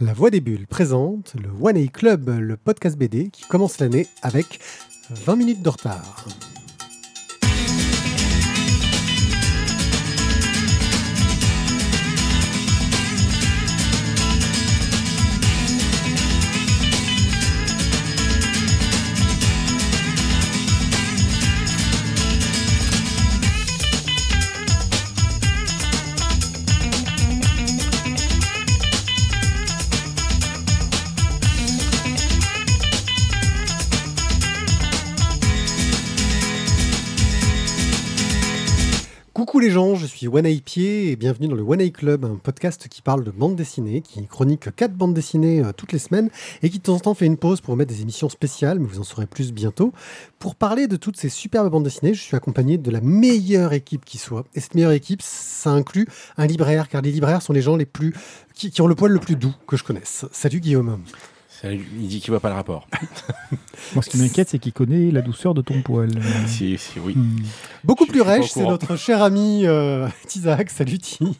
La Voix des Bulles présente le One A Club, le podcast BD qui commence l'année avec 20 minutes de retard. Les gens, je suis One Eye Pied et bienvenue dans le One Eye Club, un podcast qui parle de bande dessinée, qui chronique quatre bandes dessinées euh, toutes les semaines et qui de temps en temps fait une pause pour remettre des émissions spéciales, mais vous en saurez plus bientôt. Pour parler de toutes ces superbes bandes dessinées, je suis accompagné de la meilleure équipe qui soit. Et cette meilleure équipe, ça inclut un libraire, car les libraires sont les gens les plus qui, qui ont le poil le plus doux que je connaisse. Salut Guillaume. Salut, il dit qu'il voit pas le rapport. Moi, ce qui m'inquiète, c'est qu'il connaît la douceur de ton poil. si, si, oui. Hmm. Beaucoup Je- plus rêche, c'est notre cher ami euh, Isaac. Salut Ti.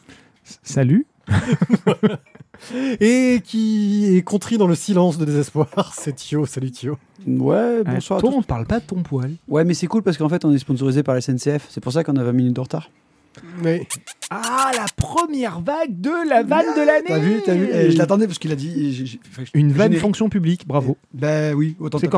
Salut. Et qui est contrit dans le silence de désespoir, c'est Thio. Salut Thio. Ouais, Ah, bonsoir toi, à on tous. parle pas de ton poil. Ouais, mais c'est cool parce qu'en fait, on est sponsorisé par la SNCF. C'est pour ça qu'on a 20 minutes de retard. Mais Ah, la première vague de la vanne de l'année T'as vu, t'as vu Eh, Je l'attendais parce qu'il a dit. Une vanne générique. fonction publique, bravo. Ben oui, autant C'est sur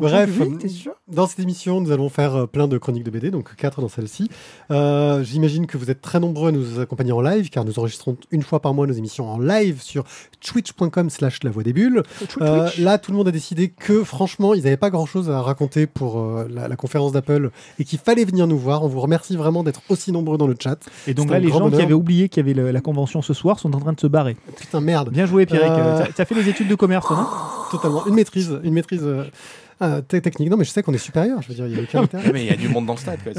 bref, sûr? dans cette émission, nous allons faire euh, plein de chroniques de BD, donc quatre dans celle-ci. Euh, J'imagine que vous êtes très nombreux à nous accompagner en live, car nous enregistrons une fois par mois nos émissions en live sur twitch.com slash la voix des bulles. Euh, là, tout le monde a décidé que, franchement, ils n'avaient pas grand-chose à raconter pour euh, la, la conférence d'Apple et qu'il fallait venir nous voir. On vous remercie vraiment d'être aussi nombreux dans le chat. Et donc là, les gens qui avaient oublié qu'il y avait le- la convention ce soir sont en train de se barrer. Putain, merde. Bien joué, Pierrick. Euh. T'as- fait des études de commerce, non? Totalement. Une maîtrise. Une maîtrise euh, te- technique. Non, mais je sais qu'on est supérieur. Je veux dire, il y a aucun intérêt. Mais il y a du monde dans le stade. Quoi.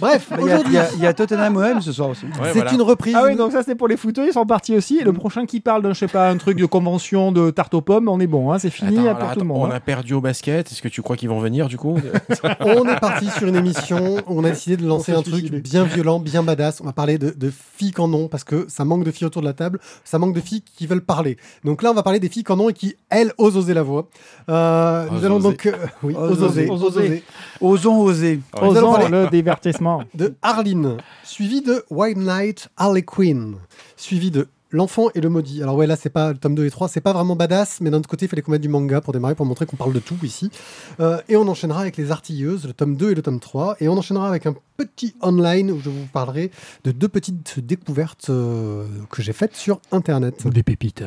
Bref, Bah, Il y, a- il aujourd'hui, y a- il y a Tottenham OM ce soir aussi. Ouais, c'est voilà. une reprise. Ah oui, donc ça c'est pour les footeux, ils sont partis aussi. Et le prochain qui parle d'un, je sais pas, un truc de convention de tarte aux pommes, on est bon, hein, c'est fini Attends, alors, tout le monde. on hein. a perdu au basket. Est-ce que tu crois qu'ils vont venir du coup On est parti sur une émission où on a décidé de lancer un truc bien violent, bien badass. On va parler de, de filles qu'en ont parce que ça manque de filles autour de la table, ça manque de filles qui veulent parler. Donc là, on va parler des filles qu'en ont et qui, elles, osent oser la voix. Euh, nous allons oser. Donc. euh, oui, osent oser. osent oser. Osons oser. Osons le divertissement. De Arline, suivi de White Knight Harley Quinn, suivi de L'enfant et le maudit. Alors ouais, là, c'est pas le tome 2 et 3, c'est pas vraiment badass, mais d'un autre côté, il fallait qu'on mette du manga pour démarrer, pour montrer qu'on parle de tout ici. Euh, et on enchaînera avec Les Artilleuses, le tome 2 et le tome 3, et on enchaînera avec un petit online où je vous parlerai de deux petites découvertes euh, que j'ai faites sur Internet. Des pépites.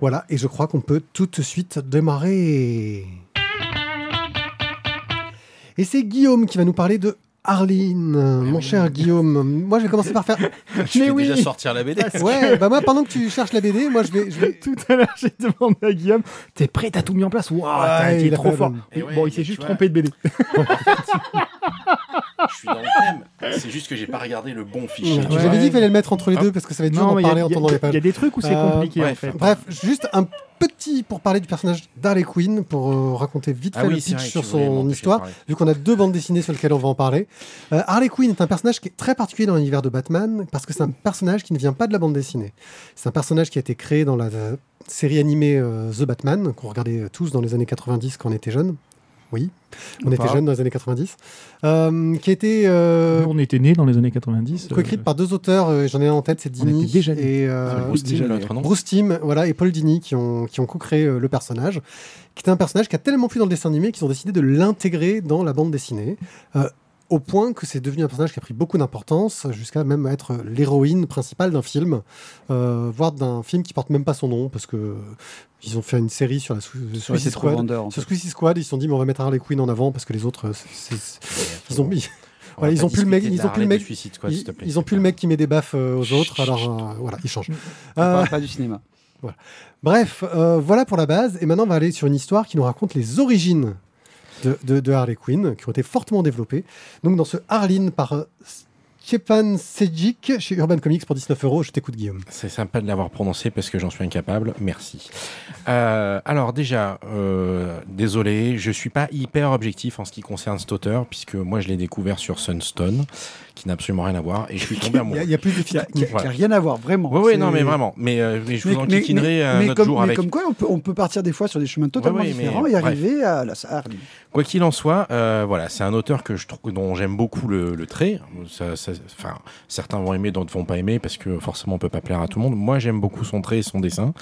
Voilà, et je crois qu'on peut tout de suite démarrer. Et c'est Guillaume qui va nous parler de Arline, mon cher Guillaume. Moi, je vais commencer par faire. Je vais oui. déjà sortir la BD. Ouais, bah moi, pendant que tu cherches la BD, moi, je vais. Je vais... Tout à l'heure, j'ai demandé à Guillaume T'es prêt, t'as tout mis en place? Waouh, t'as Ouais, été il a trop fort. ouais, bon, il s'est juste vois- trompé de BD. Je suis dans le thème. C'est juste que j'ai pas regardé le bon fichier. Ouais. J'avais dit qu'il fallait le mettre entre les deux parce que ça va être dur d'en parler en il y, a- tournant les il y pages. a des trucs où c'est Euh, compliqué en bref. fait. Bref, juste un petit pour parler du personnage d'Harley Quinn, pour euh, raconter vite Ah fait oui, le pitch sur son histoire. vu qu'on a deux bandes dessinées sur lesquelles on va en parler. Euh, Harley Quinn est un personnage qui est très particulier dans l'univers de Batman parce que c'est un personnage qui ne vient pas de la bande dessinée. C'est un personnage qui a été créé dans la euh, série animée euh, The Batman, qu'on regardait tous dans les années 90 quand on était jeunes. Oui, on Ou était jeunes dans les années 90. Euh, qui été euh, on était nés dans les années 90. coécrite euh, par deux auteurs, euh, j'en ai un en tête, c'est On Dini était déjà et euh, C'est Bruce Timm, voilà, et Paul Dini qui ont, qui ont co-créé euh, le personnage, qui était un personnage qui a tellement plu dans le dessin animé qu'ils ont décidé de l'intégrer dans la bande dessinée, euh, au point que c'est devenu un personnage qui a pris beaucoup d'importance, jusqu'à même être l'héroïne principale d'un film, euh, voire d'un film qui porte même pas son nom, parce que euh, ils ont fait une série sur la Ouais, Suicide Squad. vendeur. en Sur fait. Suicide Squad, ils se sont dit, mais on va mettre Harley Quinn en avant, parce que les autres, euh, ils ont mis... Voilà, ils ont plus le mec- ils ont plus le mec- Suicide te Ils, plaît. ils ont plus le mec qui met des baffes euh, aux autres, alors euh, voilà, ils changent. On Euh, parle pas du cinéma. Bref, euh, voilà pour la base. Et maintenant, on va aller sur une histoire qui nous raconte les origines de, Harley Quinn, qui ont été fortement développées. Donc, dans ce Harleen par Stepan Sejic chez Urban Comics pour 19 euros. Je t'écoute, Guillaume. C'est sympa de l'avoir prononcé parce que j'en suis incapable. Merci. Euh, alors déjà, euh, désolé, je suis pas hyper objectif en ce qui concerne cet auteur puisque moi je l'ai découvert sur Sunstone, qui n'a absolument rien à voir, et je suis tombé amoureux. a- il y a plus de Qui qui a- qui a rien à voir, vraiment. Oui, oui, non, mais vraiment. Mais, euh, mais je vous en mais- kikinerai mais- un mais autre comme, jour mais avec. comme quoi, on peut, on peut partir des fois sur des chemins totalement oui, mais différents et bref. arriver à la. Quoi qu'il en soit, euh, voilà, c'est un auteur que je trouve, dont j'aime beaucoup le, le trait. Ça, ça- enfin, certains vont aimer, d'autres vont pas aimer parce que forcément on peut pas plaire à tout le monde. Moi, j'aime beaucoup son trait et son dessin.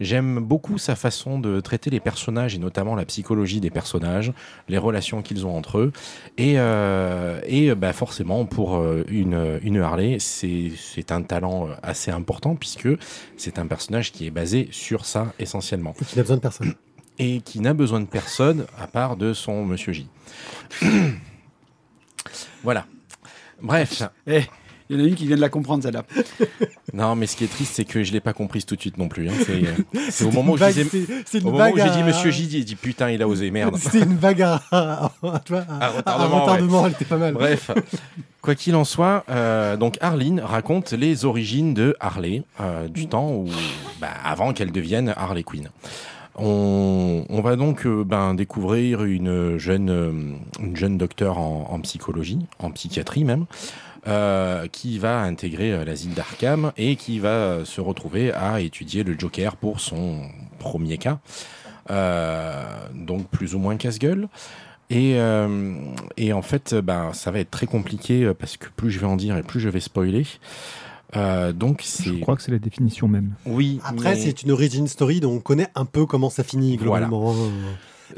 J'aime beaucoup sa façon de traiter les personnages et notamment la psychologie des personnages, les relations qu'ils ont entre eux. Et, euh, et bah, forcément, pour euh, une, une Harley, c'est un talent euh, assez important puisque c'est un personnage qui est basé sur ça essentiellement Et qui n'a besoin de personne. et qui n'a besoin de personne à part de son Monsieur J. voilà. Bref, Eh, il y en a une qui vient de la comprendre, celle-là. non, mais ce qui est triste, c'est que je l'ai pas compris tout de suite non plus. hein. C'est c'est au moment où je disais, c'est- au moment où j'ai dit Monsieur J, j'ai dit putain, il a osé, merde. C'était une vague à, à- à- tu vois, à- À retardement, à retardement, elle était pas mal. Bref, quoi qu'il en soit, euh, donc Arline raconte les origines de Harley, euh, du temps où, bah, avant qu'elle devienne Harley Quinn. On, va donc euh, ben, découvrir une jeune, euh, une jeune docteur en, psychologie, en psychiatrie même, euh, qui va intégrer l'asile d'Arkham et qui va se retrouver à étudier le Joker pour son premier cas. Donc plus ou moins casse-gueule. Et, en fait, ben, ça va être très compliqué parce que plus je vais en dire et plus je vais spoiler. Euh, donc Je crois que c'est la définition même. oui. Après, mais- c'est une origin story dont on connaît un peu comment ça finit globalement.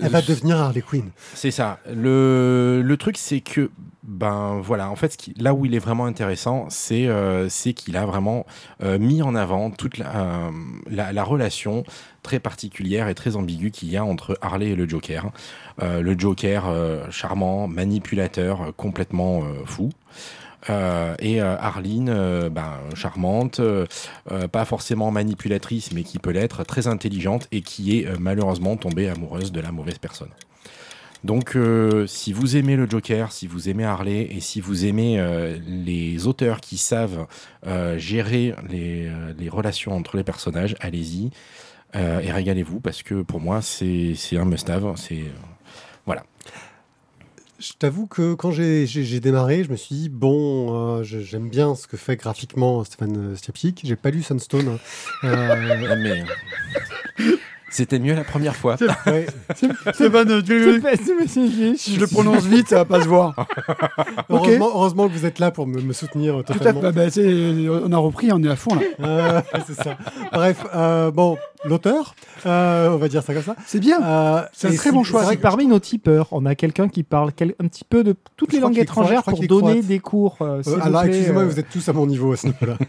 Elle va Euh, devenir Harley Quinn. C'est ça. Le, le truc, c'est que, ben voilà, en fait, ce qui, là où il est vraiment intéressant, c'est euh, c'est qu'il a vraiment euh, mis en avant toute la, euh, la, la relation très particulière et très ambiguë qu'il y a entre Harley et le Joker. Euh, le Joker, euh, charmant, manipulateur, complètement euh, fou. Euh, et euh, Arline, euh, ben, charmante, pas forcément manipulatrice, mais qui peut l'être, très intelligente et qui est malheureusement tombée amoureuse de la mauvaise personne. Donc, si vous aimez le Joker, si vous aimez Harley et si vous aimez les auteurs qui savent gérer les, relations entre les personnages, allez-y et régalez-vous parce que pour moi, c'est un must-have. Voilà. Je t'avoue que quand j'ai- démarré, je me suis dit, bon, euh, j'aime bien ce que fait graphiquement Stéphane Stiapchik. J'ai pas lu Sunstone. hein. Euh, Ah, mais c'était mieux la première fois. ouais. C'est pas de- tu- Si je le prononce vite, ça va pas se voir. Ok. heureusement, heureusement que vous êtes là pour me, me soutenir Tout à fait. totalement. Bah, bah, on a repris, on est à fond là. Euh, c'est ça. Bref, euh, bon, l'auteur, euh, on va dire ça comme ça. C'est bien. Euh, C'est un très bon choix. vrai que- parmi nos tipeurs, on a quelqu'un qui parle quel- un petit peu de toutes Je les langues étrangères pour donner croate. des cours. euh, Euh, alors, excusez-moi, euh, vous êtes tous à mon niveau à ce niveau-là.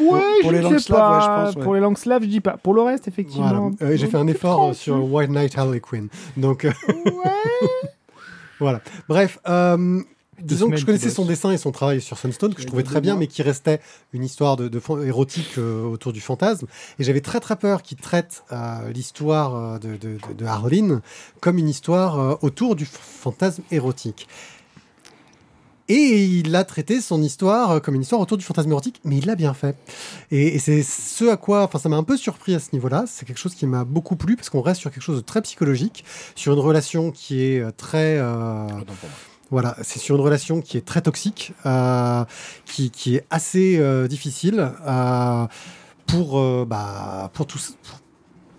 Ouais, pour je les sais langues slaves, pas. ouais, je pense, ouais. Pour les langues slaves, je dis pas. Pour le reste, Voilà. effectivement. Euh, J'ai fait un effort euh, sur White Knight Harley Quinn. Donc, euh, voilà. Bref, euh, disons que je connaissais son dessin et son travail sur Sunstone, que je trouvais deux très bien, mais qui restait une histoire de, de érotique euh, autour du fantasme. Et j'avais très très peur qu'il traite euh, l'histoire euh, de, de, de, de Harleen comme une histoire euh, autour du fantasme érotique. Et il a traité son histoire euh, comme une histoire autour du fantasme érotique, mais il l'a bien fait. Et, et c'est ce à quoi, enfin, ça m'a un peu surpris à ce niveau-là. C'est quelque chose qui m'a beaucoup plu parce qu'on reste sur quelque chose de très psychologique, sur une relation qui est euh, très, euh. Voilà, c'est sur une relation qui est très toxique, euh, qui, qui est assez euh, difficile euh, pour, bah, pour tous.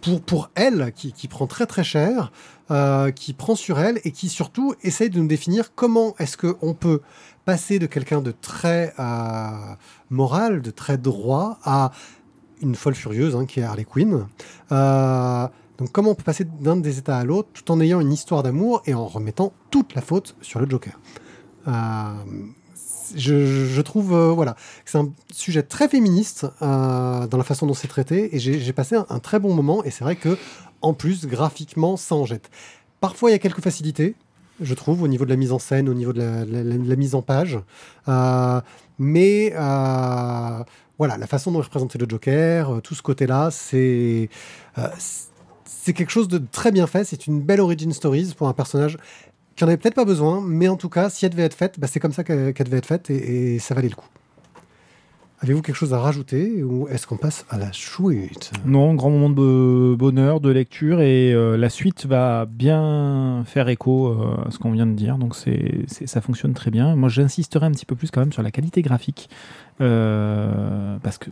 Pour, pour elle, qui, qui prend très très cher, qui prend sur elle et qui surtout essaye de nous définir comment est-ce qu'on peut passer de quelqu'un de très moral, de très droit, à une folle furieuse, hein, qui est Harley Quinn. Donc comment on peut passer d'un des états à l'autre tout en ayant une histoire d'amour et en remettant toute la faute sur le Joker? Euh, je, trouve euh, voilà c'est un sujet très féministe euh, dans la façon dont c'est traité et j'ai passé un, très bon moment et c'est vrai que en plus graphiquement ça en jette. Parfois il y a quelques facilités, je trouve, au niveau de la mise en scène, au niveau de la, la- mise en page, Euh, mais voilà la façon dont est représenté le Joker, tout ce côté-là, c'est c'est quelque chose de très bien fait. C'est une belle origin stories pour un personnage qui en avait peut-être pas besoin, mais en tout cas, si elle devait être faite, bah, c'est comme ça qu'elle devait être faite et, ça valait le coup. Avez-vous quelque chose à rajouter ou est-ce qu'on passe à la chouette Non, grand moment de bonheur, de lecture et euh, la suite va bien faire écho euh, à ce qu'on vient de dire. Donc ça fonctionne très bien. Moi, j'insisterai un petit peu plus quand même sur la qualité graphique euh, parce que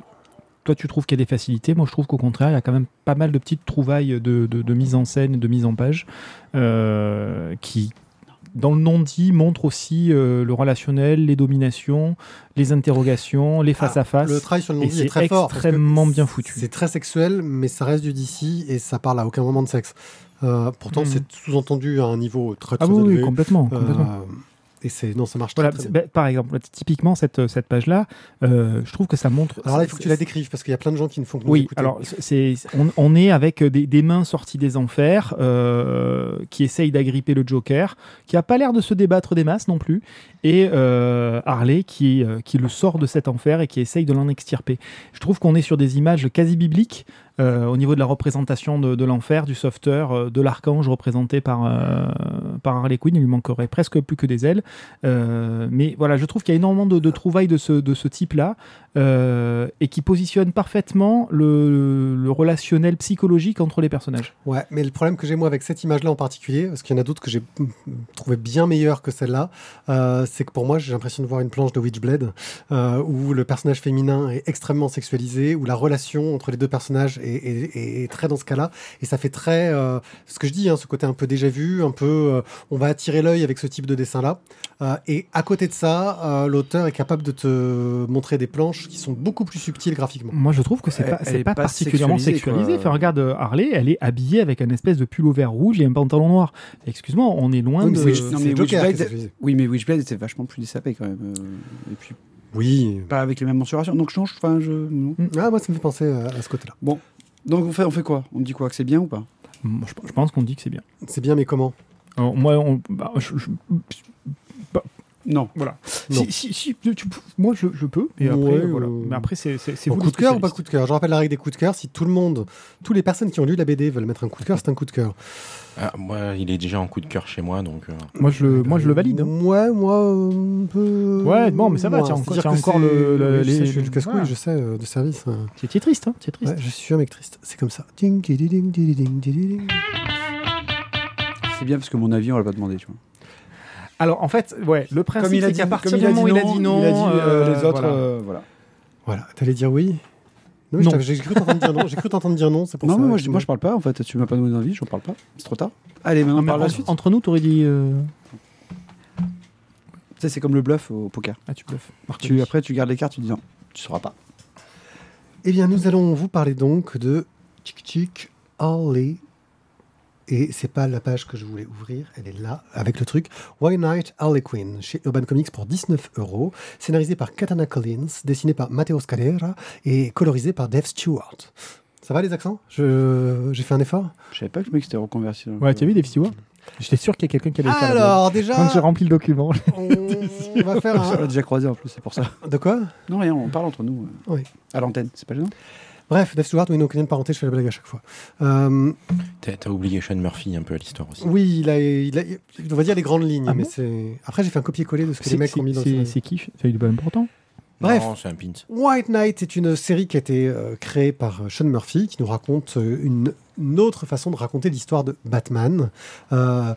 toi, tu trouves qu'il y a des facilités. Moi, je trouve qu'au contraire, il y a quand même pas mal de petites trouvailles de, de- de mise en scène, de mise en page euh, qui dans le non-dit, montrent aussi euh, le relationnel, les dominations, les interrogations, les face-à-face. Le travail sur le non-dit est très fort. extrêmement bien foutu. C'est très sexuel, mais ça reste du DC et ça parle à aucun moment de sexe. Euh, pourtant, Mhm. c'est sous-entendu à un niveau très très Ah oui, complètement. Complètement. Et c'est non, ça marche très, Voilà, très c'est- bien. bah, par exemple, typiquement, cette, cette page-là, euh, je trouve que ça montre. Alors là, il faut que tu la décrives parce qu'il y a plein de gens qui ne font que nous Oui, écouter. alors c'est, on, on est avec des, des mains sorties des enfers euh, qui essayent d'agripper le Joker, qui a pas l'air de se débattre des masses non plus, et euh, Harley qui, euh, qui le sort de cet enfer et qui essaye de l'en extirper. Je trouve qu'on est sur des images quasi bibliques euh, au niveau de la représentation de, l'enfer, du sauveteur, euh, de l'archange représenté par, euh, par Harley Quinn. Il lui manquerait presque plus que des ailes. Mais voilà, je trouve qu'il y a énormément de, trouvailles de ce, de ce type-là et qui positionne parfaitement le, relationnel psychologique entre les personnages. Ouais, mais le problème que j'ai moi avec cette image-là en particulier, parce qu'il y en a d'autres que j'ai trouvé bien meilleures que celle-là, c'est que pour moi j'ai l'impression de voir une planche de Witchblade où le personnage féminin est extrêmement sexualisé, où la relation entre les deux personnages est, est- est- est très dans ce cas-là, et ça fait très euh, ce que je dis, hein, ce côté un peu déjà vu, un peu euh, on va attirer l'œil avec ce type de dessin-là. Euh, et à côté de ça, euh, l'auteur est capable de te montrer des planches qui sont beaucoup plus subtiles graphiquement. Moi, je trouve que c'est pas, elle c'est est pas, pas particulièrement sexualisée, sexualisé. Enfin, regarde Harley, elle est habillée avec un espèce de pull au vert rouge et un pantalon noir. Excuse-moi, on est loin Oui, mais de. c'est- non, c'est mais est Witchblade-. Oui, mais Witchblade était vachement plus désapé quand même. et puis Oui. pas avec les mêmes mensurations. Donc je change. Enfin, je. non. Ah, moi ça me fait penser à, à ce côté-là. Donc on fait, on fait quoi? On dit quoi Que c'est bien ou pas? Moi, je, je pense qu'on dit que c'est bien. C'est bien, mais comment? Alors, moi, on- bah, je- je- Non. voilà. Non. Si, si, si, tu- moi, je, je peux. Et après, Ouais, voilà. euh, Mais après, c'est c'est- c'est Bon, vous coup de cœur ou pas coup de cœur? Je rappelle la règle des coups de cœur. Si tout le monde, toutes les personnes qui ont lu la BD veulent mettre un coup de cœur, c'est un coup de cœur. Ah, moi, il est déjà en coup de cœur chez moi, donc. euh, Moi, je le, moi, je le valide. hein. Ouais, moi, un peu. Ouais, bon, mais ça va, tiens, encore- c'est- le- le- oui, je sais, les- je suis le casse-couille, voilà. je sais, euh, de service. euh. C'est c'est triste, hein, c'est triste. Ouais, je suis un mec triste. C'est comme ça. Ding, ding, ding, ding, ding, ding, ding. C'est bien parce que mon avis, on l'a pas demandé, tu vois. Alors, en fait, ouais, le principe, Comme il a dit, partir du moment où il a dit non, il a dit euh, euh, les autres. voilà. euh, voilà. Voilà. T'allais dire oui? Non, Non. j'ai cru t'entendre dire non. J'ai cru t'entendre dire non. C'est pour Non, ça. mais moi, que je, moi je parle pas en fait. Tu m'as pas donné d'envie, je parle pas. C'est trop tard. Allez, maintenant Non, on parle la entre, suite. entre nous, t'aurais dit. euh, Tu sais, c'est comme le bluff au poker. Ah, tu bluffes. Tu, après, tu gardes les cartes, tu dis non, tu sauras pas. Eh bien, nous allons vous parler donc de Chick Chick Harley. Et c'est pas la page que je voulais ouvrir, elle est là, avec le truc. Why Night Harley Quinn, chez Urban Comics pour 19 euros. Scénarisé par Katana Collins, dessiné par Matteo Scalera et colorisé par Dave Stewart. Ça va les accents? Je- J'ai fait un effort? Je savais pas que le mec s'était reconverti. Ouais, tu as vu, Dave Stewart? J'étais sûr qu'il y a quelqu'un qui allait faire la. Alors, déjà, Quand j'ai rempli le document. on, on va faire On l'a un... déjà croisé en plus, c'est pour ça. De quoi? Non, rien, on parle entre nous. euh, Oui. À l'antenne, c'est pas gênant? Bref, Dave Stewart, oui, non, aucune parenté, je fais la blague à chaque fois. Euh, T'as t'as oublié Sean Murphy un peu à l'histoire aussi. oui, il a, il a- on va dire les grandes lignes, Ah mais bon c'est... Après, j'ai fait un copier-coller de ce que les C'est mecs ont mis dans le c'est- c'est qui C'est du pas important. Bref. Non, c'est un pint. White Knight est une série qui a été euh, créée par euh, Sean Murphy, qui nous raconte euh, une, une autre façon de raconter l'histoire de Batman. Euh,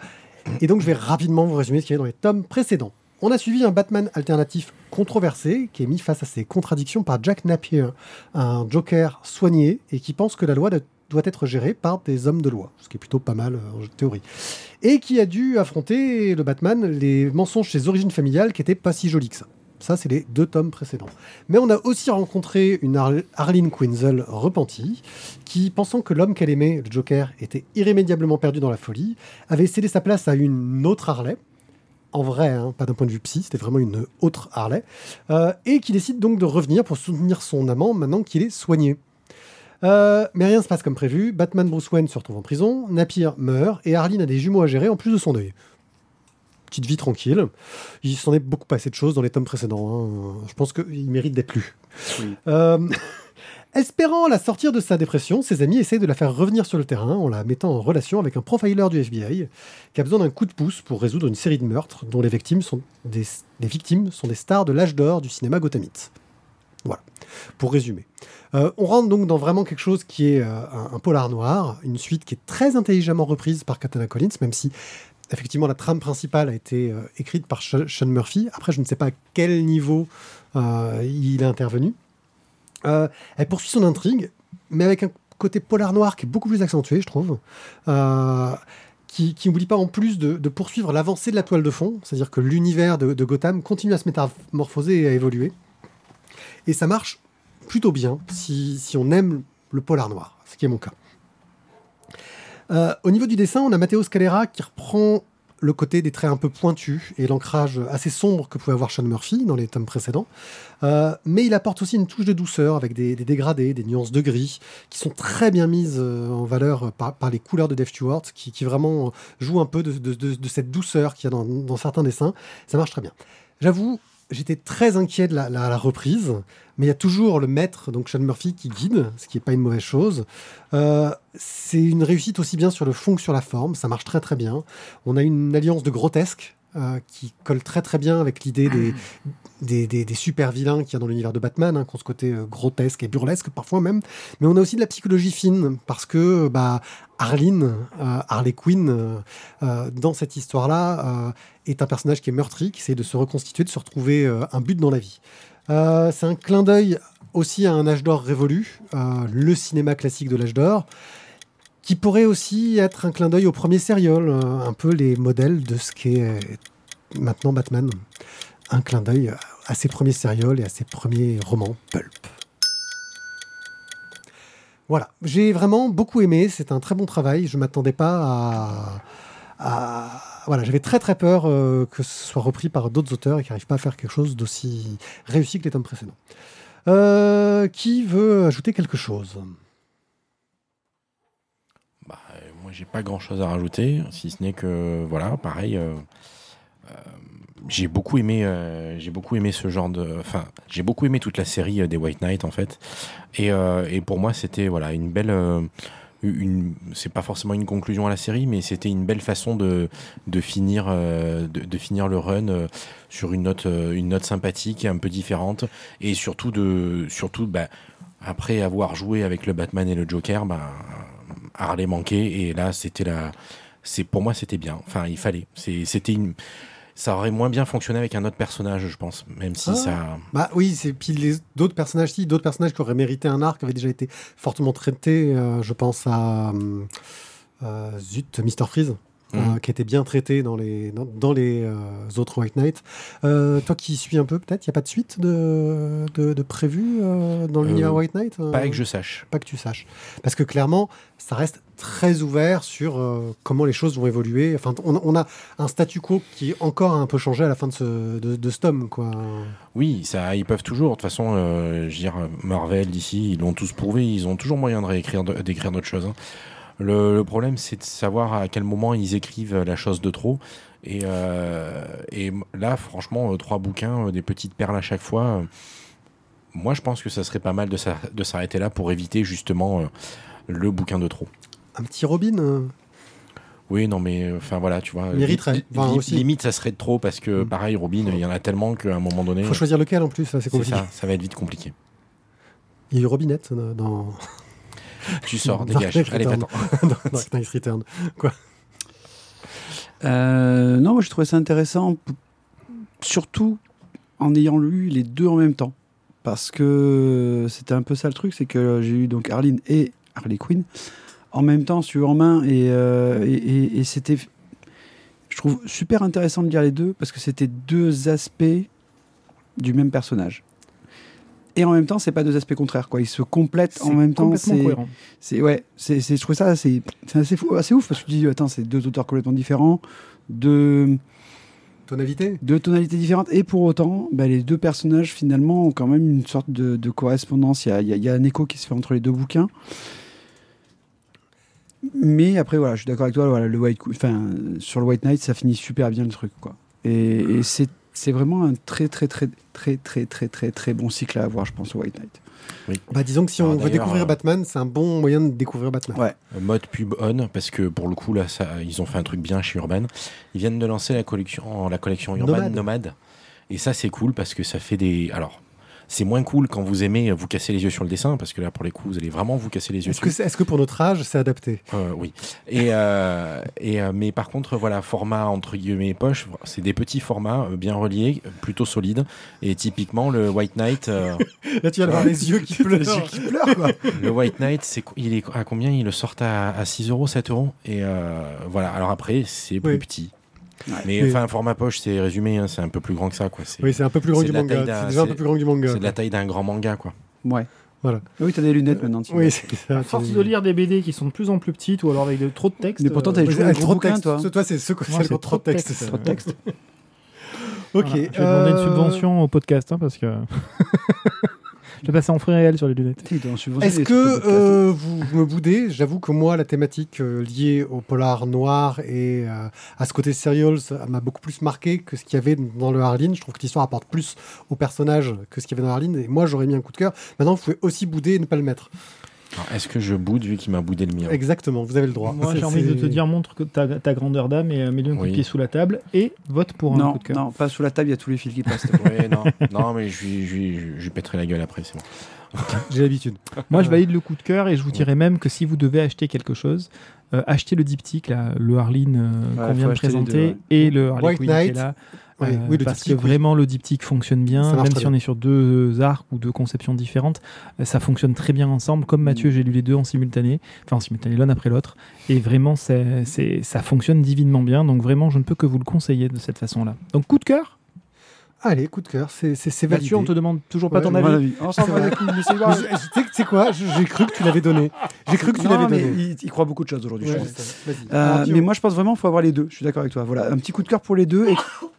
et donc, je vais rapidement vous résumer ce qu'il y a dans les tomes précédents. On a suivi un Batman alternatif controversé, qui est mis face à ses contradictions par Jack Napier, un Joker soigné et qui pense que la loi doit être gérée par des hommes de loi, ce qui est plutôt pas mal euh, en théorie. Et qui a dû affronter le Batman les mensonges chez origines familiales qui étaient pas si jolis que ça. Ça, c'est les deux tomes précédents. Mais on a aussi rencontré une Ar- Arlene Quinzel repentie, qui, pensant que l'homme qu'elle aimait, le Joker, était irrémédiablement perdu dans la folie, avait cédé sa place à une autre Harley, en vrai, hein, pas d'un point de vue psy, c'était vraiment une autre Harley, euh, et qui décide donc de revenir pour soutenir son amant maintenant qu'il est soigné. Euh, mais rien ne se passe comme prévu, Batman Bruce Wayne se retrouve en prison, Napier meurt, et Arlene a des jumeaux à gérer en plus de son deuil. Petite vie tranquille. Il s'en est beaucoup passé de choses dans les tomes précédents. hein. Je pense qu'il mérite d'être lu. Oui. Euh, Espérant la sortir de sa dépression, ses amis essayent de la faire revenir sur le terrain en la mettant en relation avec un profiler du FBI qui a besoin d'un coup de pouce pour résoudre une série de meurtres dont les victimes sont des, stars de l'âge d'or du cinéma gothamite. Voilà, pour résumer. Euh, on rentre donc dans vraiment quelque chose qui est euh, un, polar noir, une suite qui est très intelligemment reprise par Katana Collins, même si effectivement la trame principale a été euh, écrite par Sean Murphy. Après, je ne sais pas à quel niveau il est intervenu. Euh, elle poursuit son intrigue, mais avec un côté polar noir qui est beaucoup plus accentué, je trouve. Euh, qui n'oublie pas en plus de, poursuivre l'avancée de la toile de fond, c'est-à-dire que l'univers de, de Gotham continue à se métamorphoser et à évoluer. Et ça marche plutôt bien si, si on aime le polar noir, ce qui est mon cas. Euh, au niveau du dessin, on a Matteo Scalera qui reprend le côté des traits un peu pointus et l'ancrage assez sombre que pouvait avoir Sean Murphy dans les tomes précédents. Euh, mais il apporte aussi une touche de douceur avec des, dégradés, des nuances de gris qui sont très bien mises euh, en valeur par, par les couleurs de Dave Stewart qui, qui vraiment jouent un peu de, de- de- de cette douceur qu'il y a dans, dans certains dessins. Ça marche très bien. J'avoue, j'étais très inquiet de la, reprise, mais il y a toujours le maître, donc Sean Murphy, qui guide, ce qui n'est pas une mauvaise chose. Euh, c'est une réussite aussi bien sur le fond que sur la forme, ça marche très très bien. On a une alliance de grotesque euh, qui colle très très bien avec l'idée des, des, des- des super vilains qu'il y a dans l'univers de Batman, hein, qui ont ce côté euh, grotesque et burlesque parfois même. Mais on a aussi de la psychologie fine, parce que bah, Arline, euh, Harley Quinn, euh, dans cette histoire-là, est un personnage qui est meurtri, qui essaie de se reconstituer, de se retrouver un but dans la vie. C'est un clin d'œil aussi à un âge d'or révolu, le cinéma classique de l'âge d'or, qui pourrait aussi être un clin d'œil au premier serial, euh, un peu les modèles de ce qu'est euh, maintenant Batman. Un clin d'œil à ses premiers serials et à ses premiers romans pulp. Voilà, j'ai vraiment beaucoup aimé, c'est un très bon travail, je m'attendais pas à... Voilà, j'avais très très peur euh, que ce soit repris par d'autres auteurs et qu'ils n'arrivent pas à faire quelque chose d'aussi réussi que les tomes précédents. Qui veut ajouter quelque chose Bah, euh, moi, j'ai pas grand chose à rajouter, si ce n'est que, voilà, pareil. euh, euh, j'ai beaucoup aimé, euh, j'ai beaucoup aimé ce genre de, enfin, j'ai beaucoup aimé toute la série des White Knight en fait, et, et pour moi c'était voilà une belle, une, c'est pas forcément une conclusion à la série, mais c'était une belle façon de, de finir, de, finir le run sur une note, une note sympathique, un peu différente, et surtout de, surtout, bah, après avoir joué avec le Batman et le Joker, bah, Harley manquait et là c'était la c'est pour moi c'était bien enfin il fallait c'est c'était une ça aurait moins bien fonctionné avec un autre personnage je pense même si Ah. ça Bah oui, c'est puis les d'autres personnages, si d'autres personnages qui auraient mérité un arc avaient déjà été fortement traités. euh, je pense à euh, euh, zut, Mister Freeze. Euh, Mhm. qui était bien traité dans les, dans, dans les euh, autres White Knight. Euh, toi qui suis un peu, peut-être, il n'y a pas de suite de, de, de prévu euh, dans Euh, l'univers White Knight euh, pas que je sache Pas que tu saches. Parce que clairement, ça reste très ouvert sur euh, comment les choses vont évoluer. Enfin, on, a- on a un statu quo qui encore a un peu changé à la fin de ce, de, de ce tome, quoi. oui ça ils peuvent toujours de toute façon euh, je veux dire Marvel d'ici ils l'ont tous prouvé ils ont toujours moyen de réécrire d'écrire d'autres choses hein. Le, le problème c'est de savoir à quel moment ils écrivent la chose de trop et, euh, et là franchement euh, trois bouquins euh, des petites perles à chaque fois moi je pense que ça serait pas mal de s'a- de s'arrêter là pour éviter justement le bouquin de trop Un petit Robin Oui, non, mais enfin voilà, tu vois. Mériterait, enfin, li- aussi. Limite, ça serait de trop parce que, Mm. pareil, Robin, il y en a tellement qu'à un moment donné, faut choisir lequel en plus, c'est compliqué. ça, ça va être vite compliqué. Il y a eu Robinette dans, Tu sors, dégage. Allez, va-t'en. Dark Knight Return. Euh, non, moi j'ai trouvé ça intéressant, surtout en ayant lu les deux en même temps. Parce que c'était un peu ça le truc, c'est que j'ai eu donc Arline et Harley Quinn en même temps, sur en main, et, euh, et, et- et c'était, je trouve super intéressant de lire les deux parce que c'était deux aspects du même personnage. Et en même temps, c'est pas deux aspects contraires, quoi. Ils se complètent en même temps. complètement C'est cohérent. c'est ouais, c'est c'est- je trouvais ça c'est c'est assez fou, assez ouf parce que tu dis attends, c'est deux auteurs complètement différents, deux Tonalité deux tonalités différentes et pour autant, bah, les deux personnages finalement ont quand même une sorte de, de correspondance. Il y a, il y a- il y a un écho qui se fait entre les deux bouquins. Mais après voilà, je suis d'accord avec toi. Voilà, le White, enfin sur le White Knight, ça finit super bien le truc quoi. Et, et c'est c'est vraiment un très très très très très très très très bon cycle à avoir, je pense au White Knight. Bah, disons que si on Alors, veut découvrir euh, Batman, c'est un bon moyen de découvrir Batman. Ouais. Euh, Mode pub on, parce que pour le coup, là, ça, ils ont fait un truc bien chez Urban. Ils viennent de lancer la collection, la collection Urban Nomade. Nomade. Et ça, c'est cool parce que ça fait des. Alors, c'est moins cool quand vous aimez vous casser les yeux sur le dessin, parce que là, pour les coups, vous allez vraiment vous casser les yeux Est-ce que, pour notre âge, c'est adapté? Euh, oui. Et, euh, et euh, mais par contre, voilà, format entre guillemets poche, c'est des petits formats bien reliés, plutôt solides. Et typiquement, le White Knight, euh, Là, tu vas avoir les yeux qui pleurent. Les yeux qui pleurent, quoi. le White Knight, c'est il est à combien? Ils le sortent à, à 6 euros, 7 euros? Et voilà. Alors après, c'est plus petit. Ouais. Mais Oui. enfin, un format poche, c'est résumé, hein, c'est un peu plus grand que ça, quoi. C'est Oui, c'est un peu plus grand que du manga. C'est déjà un peu plus grand que du manga. c'est de la taille d'un grand manga, quoi. Ouais. Voilà. Oui, t'as des lunettes maintenant. tu Oui, vois. c'est ça. À force de lire des BD qui sont de plus en plus petites ou alors avec de, trop de texte. Mais pourtant, t'as gros trop de bouquin, texte. toi. Ce- Toi, c'est celles qui c'est trop de texte. texte. Trop de texte. Ok. voilà. Je vais demander une euh, subvention au podcast hein, parce que je vais passer en frais réel sur les lunettes. Est-ce que euh, vous me boudez J'avoue que moi, la thématique euh, liée au polar noir et euh, à ce côté serial ça m'a beaucoup plus marqué que ce qu'il y avait dans le Harleen. Je trouve que l'histoire apporte plus au personnage que ce qu'il y avait dans Harleen. Et moi, j'aurais mis un coup de cœur. Maintenant, vous pouvez aussi bouder et ne pas le mettre. Est-ce que je boude vu qu'il m'a boudé le mien Exactement, vous avez le droit. Moi, j'ai envie de te dire, montre que ta, ta grandeur d'âme et mets-lui un coup Oui. de pied sous la table et vote pour un Non, coup de cœur. non, pas sous la table, il y a tous les fils qui passent. Non, non, mais je lui, pèterai la gueule après, c'est bon. J'ai l'habitude. Moi, je Euh, valide le coup de cœur et je vous dirais même que si vous devez acheter quelque chose, euh, achetez le diptyque, là, le Harleen euh, Ouais, qu'on vient de présenter deux, ouais. et le Harley White Quinn qui est Knight. là. Euh, oui, parce diptyque, que oui. vraiment le diptyque fonctionne bien, même si on est sur deux arcs ou deux conceptions différentes, euh, ça fonctionne très bien ensemble. Comme Mathieu, Mm. j'ai lu les deux en simultané, enfin en simultané l'un après l'autre, et vraiment c'est, c'est- ça fonctionne divinement bien. Donc vraiment, je ne peux que vous le conseiller de cette façon-là. Donc coup de cœur? Allez, coup de cœur, c'est c'est- c'est validé. Mathieu, on te demande toujours pas Ouais, ton avis. C'est quoi? J'ai cru que tu l'avais donné. J'ai cru que tu Non, l'avais donné. il, il croit beaucoup de choses aujourd'hui. Ouais. Euh, mais moi, je pense vraiment qu'il faut avoir les deux. Je suis d'accord avec toi. Voilà, un petit coup de cœur pour les deux. Et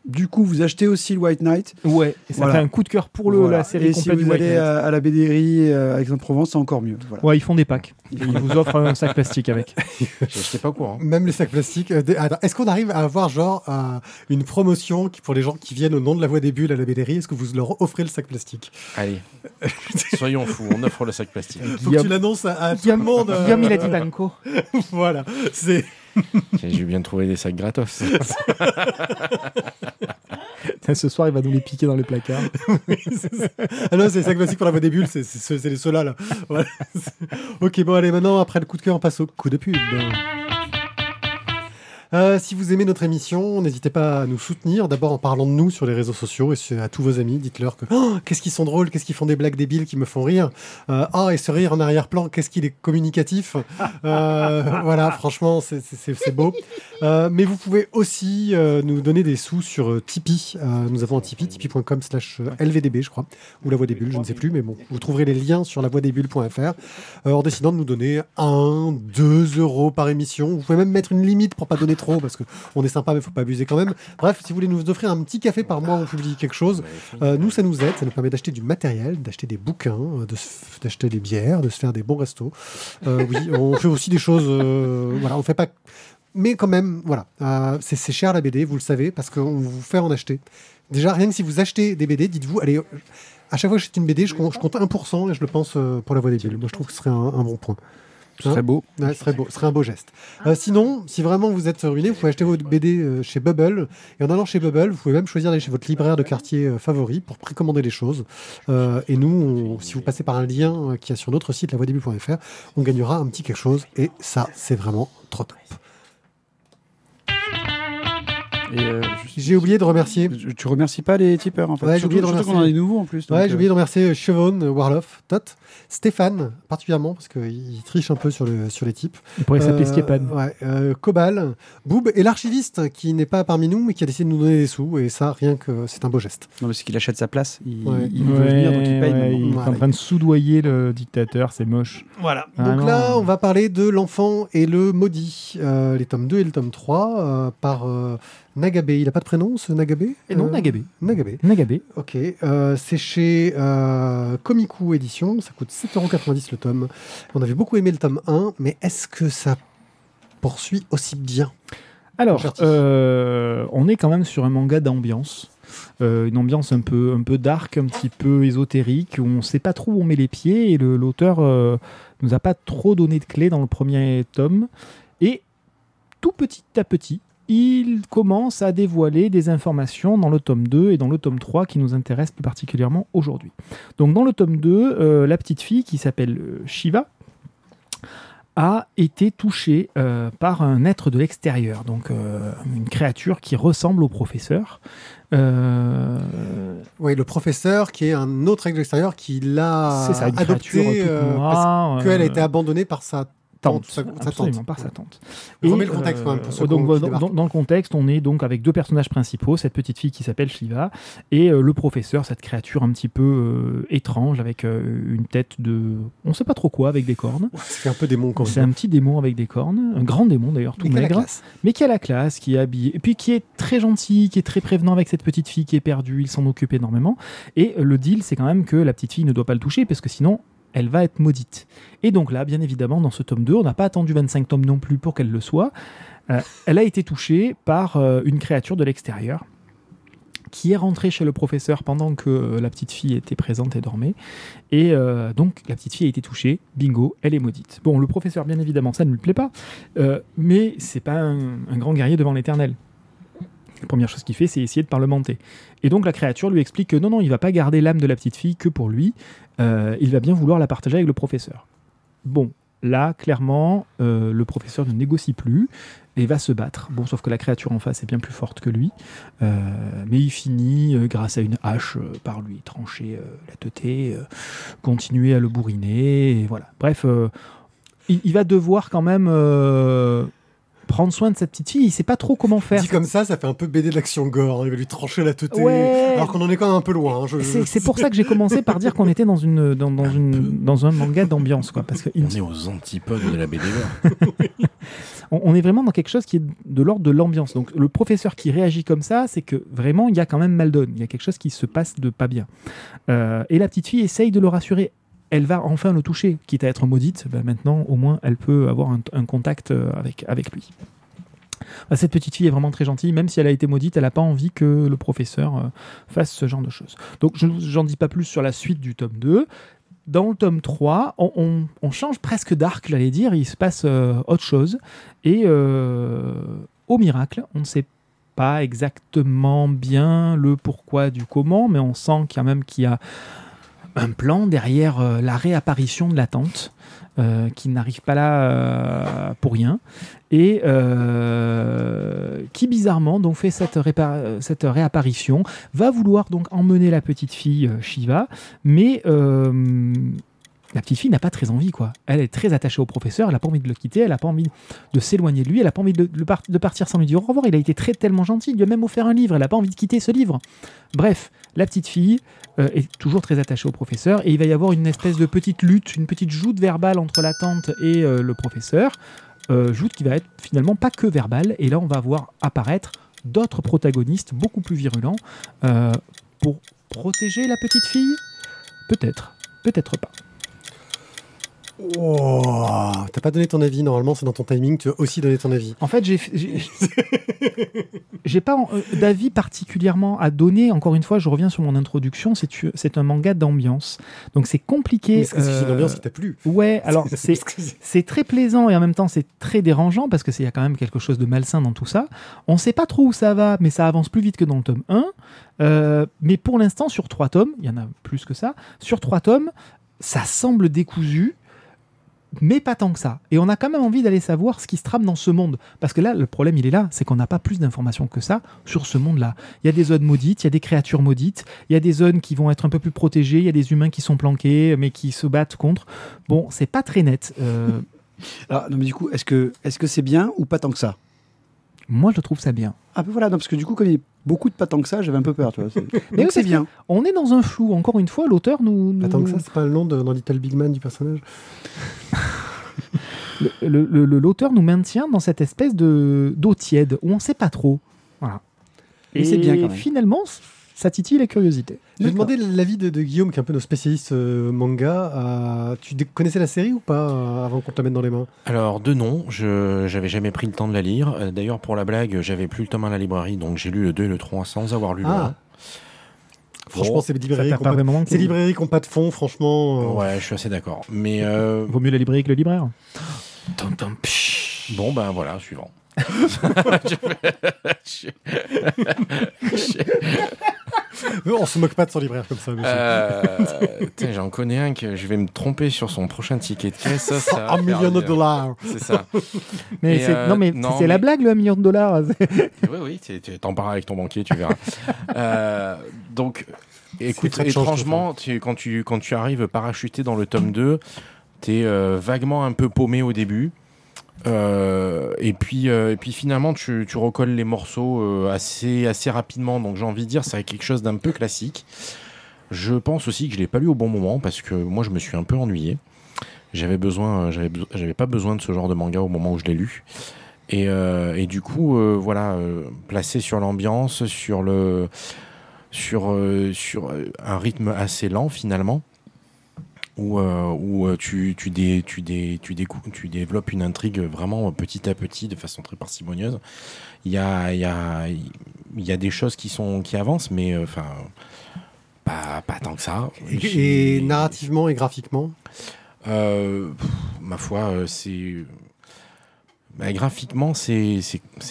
du coup, vous achetez aussi le White Knight. Ouais, et ça Voilà. fait un coup de cœur pour le, Voilà. la série Et si complète du vous White allez à, à la BDRI euh, avec Aix-en-Provence, c'est encore mieux. Voilà. Ouais, ils font des packs. Ils vous offrent un sac plastique avec. J'étais pas au courant. Même les sacs plastiques. euh, des- Est-ce qu'on arrive à avoir genre euh, une promotion qui, pour les gens qui viennent au nom de la voix des bulles à la BDRI Est-ce que vous leur offrez le sac plastique? Allez, soyons fous, on offre le sac plastique. Faut que tu Guillaume, l'annonces à, à tout le Guillaume, monde. euh, Guillaume, il a dit banco. voilà. C'est J'ai bien trouvé des sacs gratos. Ce soir, il va nous les piquer dans les placards. ah non, c'est les sacs plastiques pour la voix des bulles. C'est les ceux-là là. Voilà. ok, bon allez, maintenant après le coup de cœur, on passe au coup de pub. Euh, si vous aimez notre émission, n'hésitez pas à nous soutenir. D'abord en parlant de nous sur les réseaux sociaux et à tous vos amis. Dites-leur que Oh, qu'est-ce qu'ils sont drôles, qu'est-ce qu'ils font des blagues débiles qui me font rire. Euh, Ah, et ce rire en arrière-plan, qu'est-ce qu'il est communicatif. Euh, voilà, franchement, c'est- beau. Mais vous pouvez aussi nous donner des sous sur Tipeee. Nous avons un Tipeee, tipeee.com slash LVDB, je crois, ou La Voix des Bulles, je ne sais plus, mais bon, vous trouverez les liens sur lavoixdesbulles.fr euh, en décidant de nous donner 1, 2 euros par émission. Vous pouvez même mettre une limite pour pas donner trop, parce qu'on est sympa, mais faut pas abuser quand même. Bref, si vous voulez nous offrir un petit café par mois on publie quelque chose, euh, nous, ça nous aide, ça nous permet d'acheter du matériel, d'acheter des bouquins, euh, d'acheter des bières, de se faire des bons restos. Euh, oui, on fait aussi des choses. voilà, on fait pas. Mais quand même, voilà, c'est cher la BD, vous le savez, parce qu'on vous fait en acheter. Déjà, rien que si vous achetez des BD, dites-vous, allez, à chaque fois que j'achète une BD, je compte, je compte 1% et je le pense pour la voix des bulles. Moi, je trouve que ce serait un bon point. Ce serait beau. Ouais, ce serait beau, ce serait un beau geste. Euh, sinon, si vraiment vous êtes ruiné, vous pouvez acheter votre BD euh, chez Bubble. Et en allant chez Bubble, vous pouvez même choisir d'aller chez votre libraire de quartier euh, favori pour précommander les choses. Euh, et nous, on- si vous passez par un lien euh, qui est sur notre site lavoidébut.fr, on gagnera un petit quelque chose. Et ça, c'est vraiment trop top. Et, euh, je- J'ai oublié de remercier. je- tu remercies pas les tipeurs en fait. Ouais, j'ai oublié de surtout qu'on remercier. en a des nouveaux en plus. Ouais, j'ai euh, oublié de remercier Chevon, Warloff, Tot, Stéphane, particulièrement, parce qu'il triche un peu sur, le, sur les types. Il pourrait s'appeler Euh, Skiepan. Ouais, euh, Cobal, Boob et l'archiviste qui n'est pas parmi nous mais qui a décidé de nous donner des sous et ça rien que c'est un beau geste. Non, mais c'est qu'il achète sa place. Il, Ouais. il veut venir, donc il paye. il est Voilà. en train de soudoyer le dictateur, c'est moche. Voilà. Ah Donc non. là on va parler de l'enfant et le maudit, euh, les tomes 2 et le tome 3 euh, par euh, Nagabe. Il a pas de prénom ce Nagabe Et non, Euh, Nagabe. Nagabe. Nagabe. Ok, euh, c'est chez euh, Komiku Édition, ça coûte 7,90€ le tome. On avait beaucoup aimé le tome 1, mais est-ce que ça poursuit aussi bien Alors, euh, on est quand même sur un manga d'ambiance. Euh, une ambiance un peu, un peu dark, un petit peu ésotérique, où on ne sait pas trop où on met les pieds, et l'auteur euh, nous a pas trop donné de clés dans le premier tome. Et tout petit à petit, il commence à dévoiler des informations dans le tome 2 et dans le tome 3 qui nous intéressent plus particulièrement aujourd'hui. Donc dans le tome 2, euh, la petite fille qui s'appelle euh, Shiva a été touchée euh, par un être de l'extérieur, donc euh, une créature qui ressemble au professeur. Oui, le professeur qui est un autre règle extérieur qui l'a adopté euh, parce noire. qu'elle a été abandonnée par sa tante, sa, absolument, par sa tante. Et, le contexte quand même pour ceux donc, qui dans, le contexte, on est donc avec deux personnages principaux, cette petite fille qui s'appelle Shiva et euh, le professeur, cette créature un petit peu euh, étrange avec euh, une tête de, on sait pas trop quoi, avec des cornes. Ça fait un peu démon quand C'est un petit démon avec des cornes, un grand démon d'ailleurs, tout Mais maigre, mais qui a la classe, qui est habillé, et puis qui est très gentil, qui est très prévenant avec cette petite fille qui est perdue, il s'en occupe énormément. Et euh, le deal, c'est quand même que la petite fille ne doit pas le toucher, parce que sinon, elle va être maudite. Et donc là, bien évidemment, dans ce tome 2, on n'a pas attendu 25 tomes non plus pour qu'elle le soit. Euh, elle a été touchée par euh, une créature de l'extérieur qui est rentrée chez le professeur pendant que euh, la petite fille était présente et dormait. Et donc, la petite fille a été touchée, bingo, elle est maudite. Bon, le professeur, bien évidemment, ça ne lui plaît pas, mais c'est pas un grand guerrier devant l'éternel. La première chose qu'il fait, c'est essayer de parlementer. Et donc la créature lui explique que non, non, il va pas garder l'âme de la petite fille que pour lui, euh, il va bien vouloir la partager avec le professeur. Bon, là, clairement, euh, le professeur ne négocie plus et va se battre. Bon, sauf que la créature en face est bien plus forte que lui, euh, mais il finit, grâce à une hache, par lui trancher la teuté, continuer à le bourriner, voilà. Bref, il, va devoir quand même prendre soin de cette petite fille, il sait pas trop comment faire. Dit comme ça, ça fait un peu BD de l'action gore. hein. Il va lui trancher la teuté. Ouais. Alors qu'on en est quand même un peu loin. hein. Je- C'est je- c'est pour ça que j'ai commencé par dire qu'on était dans, une, dans, dans, une, dans un manga d'ambiance, quoi. Parce que On est aux antipodes de la BD. on, on est vraiment dans quelque chose qui est de l'ordre de l'ambiance. Donc le professeur qui réagit comme ça, c'est que vraiment il y a quand même mal donne. Il y a quelque chose qui se passe de pas bien. Euh, et la petite fille essaye de le rassurer. Elle va enfin le toucher, quitte à être maudite. ben maintenant, au moins, elle peut avoir un, contact euh, avec, avec lui. Bah, Cette petite fille est vraiment très gentille, même si elle a été maudite, elle n'a pas envie que le professeur euh, fasse ce genre de choses. Donc je n'en dis pas plus sur la suite du tome 2. Dans le tome 3, on, change presque d'arc, j'allais dire, il se passe euh, autre chose. Et au miracle, on ne sait pas exactement bien le pourquoi du comment, mais on sent quand même qu'il y a un plan derrière euh, la réapparition de la tante, euh, qui n'arrive pas là euh, pour rien, et qui bizarrement donc fait cette, réapparition, va vouloir donc emmener la petite fille Shiva, mais la petite fille n'a pas très envie, quoi. Elle est très attachée au professeur, elle n'a pas envie de le quitter, elle n'a pas envie de s'éloigner de lui, elle n'a pas envie de partir sans lui dire au revoir. Il a été très tellement gentil, il lui a même offert un livre, elle n'a pas envie de quitter ce livre. Bref, la petite fille euh, est toujours très attachée au professeur et il va y avoir une espèce de petite lutte, une petite joute verbale entre la tante et euh, le professeur. Euh, joute qui va être finalement pas que verbale, et là on va voir apparaître d'autres protagonistes beaucoup plus virulents pour protéger la petite fille? Peut-être, peut-être pas. Oh, T'as pas donné ton avis, normalement c'est dans ton timing, tu as aussi donné ton avis. En fait, j'ai pas euh, d'avis particulièrement à donner. Encore une fois, je reviens sur mon introduction. C'est un manga d'ambiance, donc c'est compliqué. Mais c'est c'est une euh, ambiance qui t'a plu. Ouais, alors c'est c'est- très plaisant et en même temps c'est très dérangeant parce que c'est- il y a quand même quelque chose de malsain dans tout ça. On sait pas trop où ça va, mais ça avance plus vite que dans le tome 1. Euh, mais pour l'instant, sur trois tomes, il y en a plus que ça, sur trois tomes, ça semble décousu, mais pas tant que ça. Et on a quand même envie d'aller savoir ce qui se trame dans ce monde. Parce que là, le problème, il est là, c'est qu'on n'a pas plus d'informations que ça sur ce monde-là. Il y a des zones maudites, il y a des créatures maudites, il y a des zones qui vont être un peu plus protégées, il y a des humains qui sont planqués, mais qui se battent contre. Bon, c'est pas très net. Euh, Alors, non, mais du coup, est-ce que est-ce que c'est bien ou pas tant que ça? Moi, je trouve ça bien. Ah, ben voilà, non, parce que du coup, comme il beaucoup de pas tant que ça, j'avais un peu peur, tu vois. Mais c'est bien. On est dans un flou. Encore une fois, l'auteur nous. nous- Attends que ça, c'est pas le nom de, dans Little Big Man du personnage L'auteur nous maintient dans cette espèce de d'eau tiède où on sait pas trop. Voilà. Et c'est bien quand même. finalement, ça titille la curiosité. Je vais demander l'avis de, de Guillaume, qui est un peu nos spécialistes euh, manga. Euh, tu connaissais la série ou pas euh, avant qu'on te la mette dans les mains? Alors, de nom, je j'avais jamais pris le temps de la lire. Euh, D'ailleurs, pour la blague, j'avais plus le tome à la librairie, donc j'ai lu le 2 et le 3 sans avoir lu le Ah. 1. Franchement, Bon, c'est librairies qui ont pas pas- n'ont de fond, franchement. euh, Ouais, je suis assez d'accord. Mais euh, Vaut mieux la librairie que le libraire. bon, ben voilà, suivant. On se moque pas de son libraire comme ça. Euh, J'en connais un que je vais me tromper sur son prochain ticket de caisse. Ça, ça un million de dollars. C'est ça. Mais c'est- euh, non, mais non, c'est la blague, le 1 million de dollars. oui, oui, t'en parles avec ton banquier, tu verras. Euh, donc, écoute, étrangement, tu- quand, tu, quand tu arrives parachuté dans le tome 2, t'es euh, vaguement un peu paumé au début. Euh, et, puis, euh, et puis finalement, tu, recolles les morceaux euh, assez, assez rapidement. Donc j'ai envie de dire, c'est quelque chose d'un peu classique. Je pense aussi que je l'ai pas lu au bon moment parce que moi, je me suis un peu ennuyé. J'avais besoin, j'avais, pas besoin de ce genre de manga au moment où je l'ai lu. Et, et du coup, voilà, placé sur l'ambiance, sur le, sur, sur un rythme assez lent finalement, où, euh, où euh, tu, tu, dé- tu, dé- tu, décou- tu développes une intrigue vraiment petit à petit, de façon très parcimonieuse. Il y a, y a, y a des choses qui sont qui avancent, mais euh, enfin. pas, pas tant que ça. Et, narrativement et graphiquement? Euh, pff, ma foi, euh, c'est bah, graphiquement c'est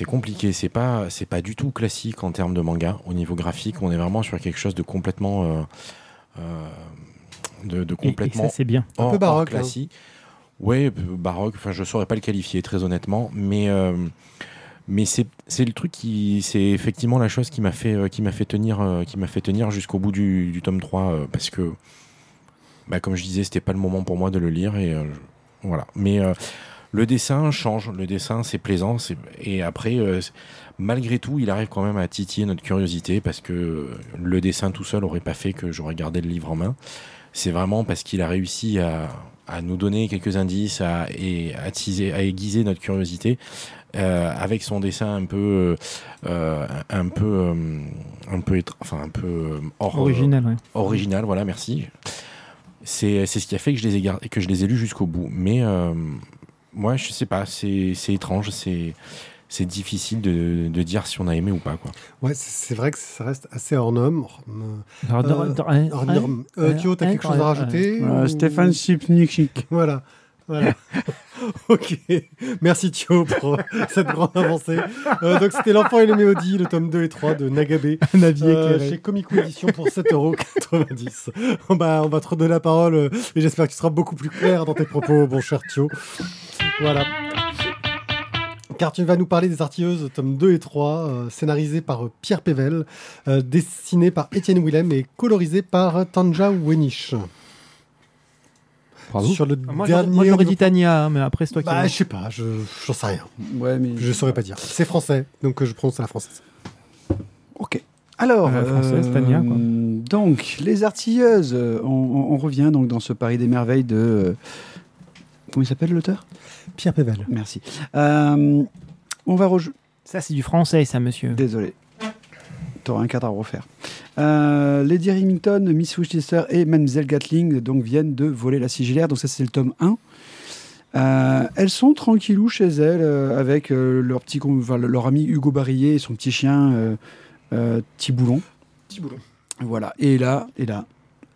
compliqué. C'est pas pas du tout classique en termes de manga. Au niveau graphique, on est vraiment sur quelque chose de complètement euh, euh, de, de Et- et complètement ça, c'est bien. Un peu baroque, classique. Ouais, p- baroque. Enfin, je saurais pas le qualifier très honnêtement, mais euh, mais c'est c'est le truc qui c'est effectivement la chose qui m'a fait euh, qui m'a fait tenir euh, qui m'a fait tenir jusqu'au bout du, du tome 3 euh, parce que bah, comme je disais, c'était pas le moment pour moi de le lire et euh, je- voilà. Mais euh, le dessin change, le dessin c'est plaisant c'est- et après euh, malgré tout, il arrive quand même à titiller notre curiosité parce que euh, le dessin tout seul aurait pas fait que j'aurais gardé le livre en main. C'est vraiment parce qu'il a réussi à, à nous donner quelques indices à, et à aiguiser notre curiosité euh, avec son dessin un peu, euh, un peu, euh, un peu, enfin un peu euh, hors, Original, ouais. original, voilà, merci. C'est c'est ce qui a fait que je les ai, que je les ai lus jusqu'au bout. Mais euh, moi, je sais pas, c'est c'est étrange, c'est c'est difficile de, de dire si on a aimé ou pas. Quoi. Ouais, c'est vrai que ça reste assez hors norme. Alors, dans- Euh, dans- hein, Hors hein, norme. Euh, Thio, t'as ouais, quelque chose à rajouter ou- Stéphane Sipnik. Voilà. Voilà. ok. Merci Thio pour cette grande avancée. Euh, donc c'était L'enfant et le mélodie, le tome 2 et 3 de Nagabe. Un avis euh, chez Comico Édition pour 7,90€. on, va, on va te redonner la parole euh, et j'espère que tu seras beaucoup plus clair dans tes propos, bon cher Thio. Voilà. Car tu vas nous parler des Artilleuses, tome 2 et 3, euh, scénarisé par euh, Pierre Pével, euh, dessiné par Étienne Willem et colorisé par euh, Tanja Wenich. Bravo. Sur le Ah, Moi, j'aurais- dernier. moi, j'aurais dit Tania, hein, mais après, c'est toi qui. Bah, je sais pas, je j'en sais rien. Ouais, mais. Je saurais pas dire. C'est français, donc euh, je prononce à la française. Ok. Alors, Euh, française, Tania, quoi. donc, les artilleuses, on, on- on revient donc dans ce Paris des merveilles de. Comment il s'appelle l'auteur? Pierre Pével. Merci. Euh, on va rejoindre. Ça, c'est du français, ça, monsieur. Désolé. T'auras un cadre à refaire. Euh, Lady Remington, Miss Winchester et Mademoiselle Gatling donc, viennent de voler la sigilière. Donc ça, c'est le tome 1. Euh, elles sont tranquillou chez elles euh, avec euh, leur, petit, enfin, leur ami Hugo Barillet et son petit chien euh, euh, Tiboulon. Tiboulon. Voilà. Et là, et là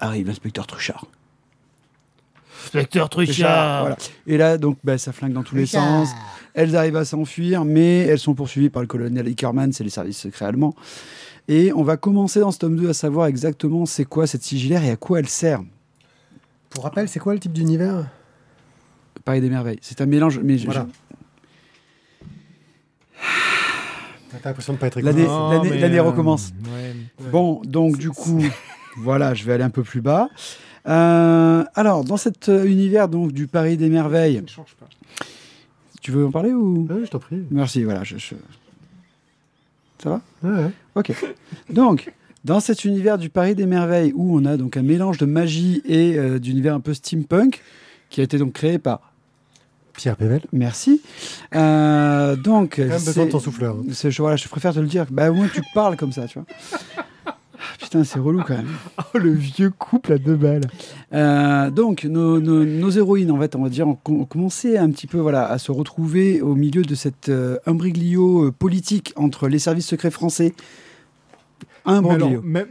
arrive l'inspecteur Truchard. Inspecteur Voilà. Et là, donc, bah, ça flingue dans tous les sens. Elles arrivent à s'enfuir, mais elles sont poursuivies par le colonel Ickerman, c'est les services secrets allemands. Et on va commencer dans ce tome 2 à savoir exactement c'est quoi cette sigillaire et à quoi elle sert. Pour rappel, c'est quoi le type d'univers? Paris des merveilles. C'est un mélange. Mais Voilà. T'as l'impression de pas être L'année- euh, recommence. ouais. Ouais. Bon, donc du coup, voilà, je vais aller un peu plus bas. Euh, alors, dans cet euh, univers donc du Paris des merveilles, ne change pas. tu veux en parler ou? Ouais, je t'en prie. Merci, voilà. Je, je- Ça va? Ouais, ouais. Ok. Donc, dans cet univers du Paris des merveilles, où on a donc un mélange de magie et euh, d'univers un peu steampunk, qui a été donc créé par. Pierre Pével. Merci. Euh, donc, même besoin c'est- de ton souffleur. hein. c'est- je, voilà, je préfère te le dire. Bah, au moins, tu parles comme ça, tu vois. Putain, c'est relou quand même. Oh, le vieux couple à deux balles. Euh, donc, nos, nos- nos héroïnes, en fait, on va dire, ont, ont commencé un petit peu voilà, à se retrouver au milieu de cet euh, imbroglio euh, politique entre les services secrets français Un broglio. même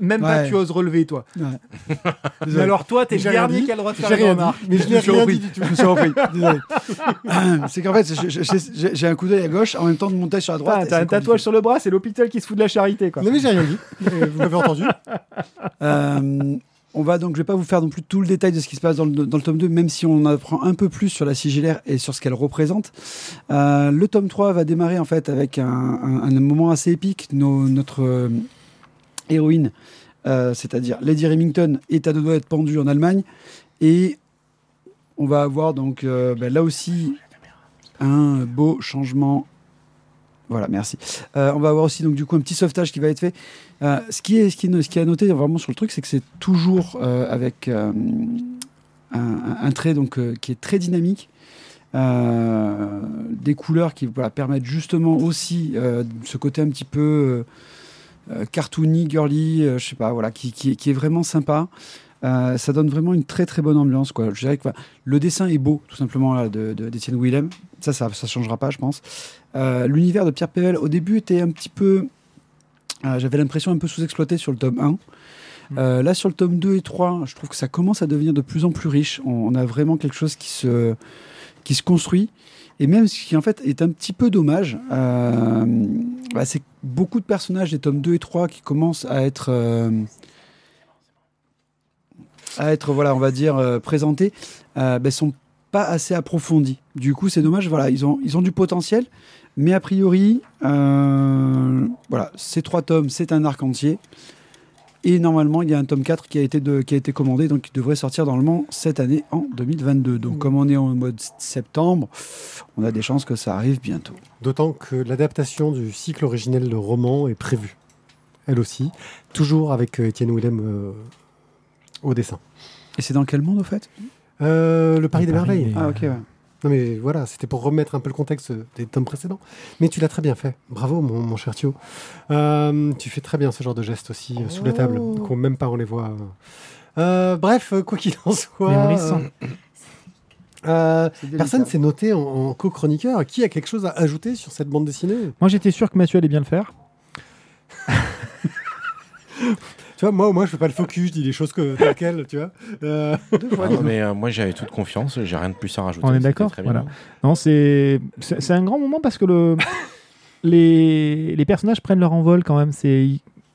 même, pas tu oses relever, toi. Ouais. Mais Désolé. alors, toi, t'es le dernier dit. qui a le droit de faire rien remarque. mais je n'ai rien dit du tout. Je me suis repris. Désolé. c'est qu'en fait, j'ai un coup d'œil à gauche en même temps de monter sur la droite. Ah, T'as un tatouage sur le bras, c'est l'hôpital qui se fout de la charité, quoi. Non, mais j'ai rien dit. Euh, Vous m'avez entendu. Euh, on va donc, je vais pas vous faire non plus tout le détail de ce qui se passe dans le, dans le tome 2, même si on apprend un peu plus sur la sigillaire et sur ce qu'elle représente. Euh, le tome 3 va démarrer en fait avec un, moment assez épique. Notre euh, héroïne, euh, c'est-à-dire Lady Remington, est à deux doigts pendue en Allemagne. Et on va avoir donc ben, là aussi un beau changement. Voilà, merci. On va avoir aussi donc du coup un petit sauvetage qui va être fait. Euh, ce qui est ce qui à noter vraiment sur le truc, c'est que c'est toujours euh, avec euh, un, trait donc qui est très dynamique. Des couleurs qui voilà, permettent justement aussi ce côté un petit peu cartoony, girly, je sais pas, voilà, qui, qui, est vraiment sympa. Ça donne vraiment une très très bonne ambiance. Quoi. Je dirais que le dessin est beau, tout simplement, de, d'Étienne Willem. Ça, ça ne changera pas, je pense. L'univers de Pierre Pével, au début, était un petit peu. Euh, J'avais l'impression un peu sous-exploité sur le tome 1. Euh, là, sur le tome 2 et 3, je trouve que ça commence à devenir de plus en plus riche. On, on a vraiment quelque chose qui se, qui se construit. Et même ce qui, en fait, est un petit peu dommage, euh, bah, c'est que beaucoup de personnages des tomes 2 et 3 qui commencent à être. euh, à être, voilà, on va dire, présentés, ben, sont pas assez approfondis. Du coup, c'est dommage. Voilà, ils ont, ils ont du potentiel, mais a priori, euh, voilà, ces trois tomes, c'est un arc entier. Et normalement, il y a un tome 4 qui a été, de, qui a été commandé, donc qui devrait sortir normalement cette année en 2022. Donc, comme on est en mode septembre, on a des chances que ça arrive bientôt. D'autant que l'adaptation du cycle originel de roman est prévue. Elle aussi. Toujours avec euh, Étienne Willem euh, au dessin. Et c'est dans quel monde, au fait? Euh, le Paris Le des Paris Merveilles. Ah, ok, ouais. Non mais voilà, c'était pour remettre un peu le contexte des tomes précédents. Mais tu l'as très bien fait. Bravo mon, mon cher Thio. Euh, tu fais très bien ce genre de gestes aussi euh, sous la table, Oh. qu'on même pas on les voit. Euh, bref, euh, quoi qu'il en soit. Euh, personne s'est noté en, en co-chroniqueur. Qui a quelque chose à ajouter sur cette bande dessinée? Moi, j'étais sûr que Mathieu allait bien le faire. Tu vois, moi au moins je fais pas le focus, je dis les choses que telles quelles, tu vois. Euh, Ah non, mais euh, moi j'avais toute confiance, j'ai rien de plus à rajouter. On est d'accord. Voilà. Non, c'est c'est c'est un grand moment parce que le les, les personnages prennent leur envol quand même. C'est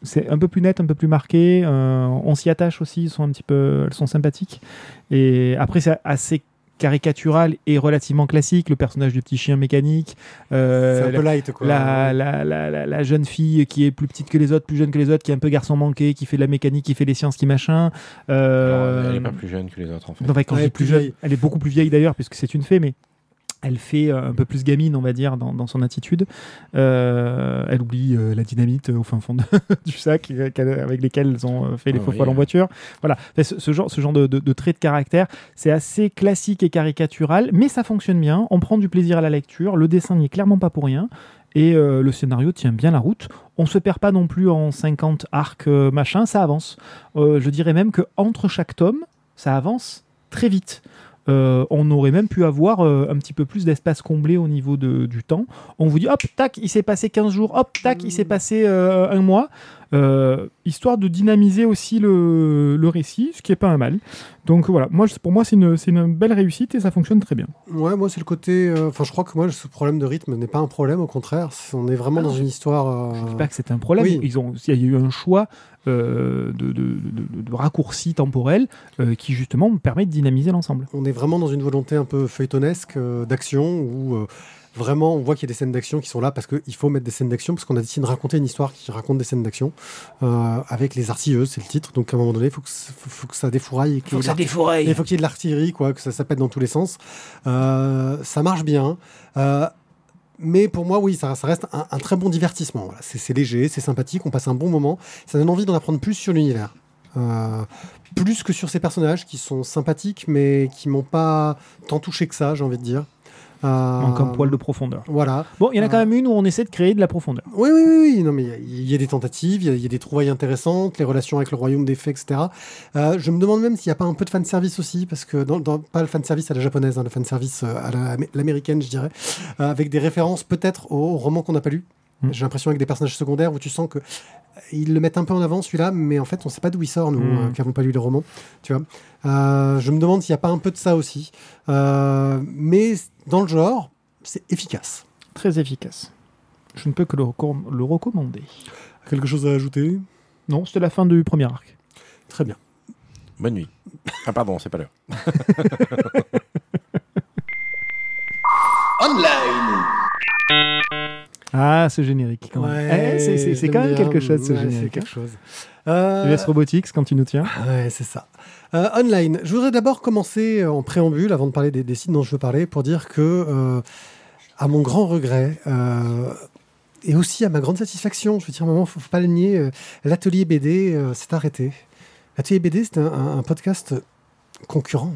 c'est un peu plus net, un peu plus marqué. euh, on s'y attache aussi. Ils sont un petit peu, elles sont sympathiques. Et après, c'est assez caricatural et relativement classique. Le personnage du petit chien mécanique. euh, c'est un la- peu light quoi. la, la, la, la, la jeune fille qui est plus petite que les autres, plus jeune que les autres, qui est un peu garçon manqué, qui fait de la mécanique, qui fait les sciences, qui machin. Euh, Alors, elle est pas plus jeune que les autres en fait. non, bah, quand Ouais, je dis plus plus jeune, vieille. elle est beaucoup plus vieille d'ailleurs, puisque c'est une fée, mais elle fait euh, un peu plus gamine, on va dire, dans, dans son attitude. Euh, elle oublie euh, la dynamite au fin fond de- du sac avec lesquels elles ont fait les Ah faux oui. folles en voiture. Voilà, Enfin, ce, ce genre, ce genre de, de, de trait de caractère, c'est assez classique et caricatural, mais ça fonctionne bien. On prend du plaisir à la lecture. Le dessin n'y est clairement pas pour rien. Et euh, le scénario tient bien la route. On se perd pas non plus en 50 arcs euh, machin, ça avance. Euh, je dirais même que entre chaque tome, ça avance très vite. Euh, on aurait même pu avoir euh, un petit peu plus d'espace comblé au niveau de- du temps. On vous dit, hop, tac, il s'est passé 15 jours, hop, tac, il s'est passé euh, un mois, euh, histoire de dynamiser aussi le, le récit, ce qui est pas un mal. Donc voilà, moi, pour moi, c'est une, une belle réussite et ça fonctionne très bien. Ouais, moi c'est le côté. euh, Enfin, je crois que moi ce problème de rythme n'est pas un problème, au contraire. On est vraiment dans une histoire. euh, Je dis pas que c'est un problème. oui. Ils ont, il y a eu un choix euh, de, de, de- de raccourci temporel qui justement permet de dynamiser l'ensemble. On est vraiment dans une volonté un peu feuilletonesque d'action où vraiment on voit qu'il y a des scènes d'action qui sont là parce qu'il faut mettre des scènes d'action parce qu'on a décidé de raconter une histoire qui raconte des scènes d'action euh, avec les artilleuses, c'est le titre. Donc à un moment donné, il faut, que ça- faut, faut que ça défouraille. défouraille. Il faut qu'il y ait de l'artillerie, quoi, que ça, pète dans tous les sens. Euh, ça marche bien. Euh, mais pour moi, oui, ça, ça reste un, un très bon divertissement. Voilà. C'est c'est léger, c'est sympathique, on passe un bon moment. Ça donne envie d'en apprendre plus sur l'univers. Euh, plus que sur ces personnages qui sont sympathiques, mais qui m'ont pas tant touché que ça, j'ai envie de dire. Euh, manque un poil de profondeur. Voilà. Bon, il y en a quand Ah. même une où on essaie de créer de la profondeur. Oui, oui, oui, oui. Non, mais il y a- il y, a des tentatives, il y a- il y, a des trouvailles intéressantes, les relations avec le royaume des fées, etc. Euh, je me demande même s'il n'y a pas un peu de fanservice aussi, parce que dans, dans- pas le fanservice à la japonaise, hein, le fanservice euh, à la- l'américaine, je dirais, euh, avec des références peut-être au, au roman qu'on n'a pas lu. Mm. J'ai l'impression avec des personnages secondaires où tu sens que euh, ils le mettent un peu en avant celui-là, mais en fait on sait pas d'où il sort nous, Mm. euh, qui avons pas lu les romans. Tu vois. Euh, je me demande s'il n'y a pas un peu de ça aussi. Euh, mais dans le genre, c'est efficace. Très efficace. Je ne peux que le, recomm- le recommander. Quelque chose à ajouter? Non, c'était la fin du premier arc. Très bien. Bonne nuit. Ah pardon, c'est pas l'heure. Ah, ce générique, quand même. Eh, c'est- quand même quelque chose, ce Ouais, C'est générique. quelque hein. chose. Euh, US Robotics, quand tu nous tiens. Ouais, c'est ça. Euh, online, je voudrais d'abord commencer euh, en préambule, avant de parler des, sites dont je veux parler, pour dire que, euh, à mon grand regret, et aussi à ma grande satisfaction, je veux dire, à un moment, faut, pas le nier, l'atelier BD s'est arrêté. L'atelier BD, un- un podcast concurrent.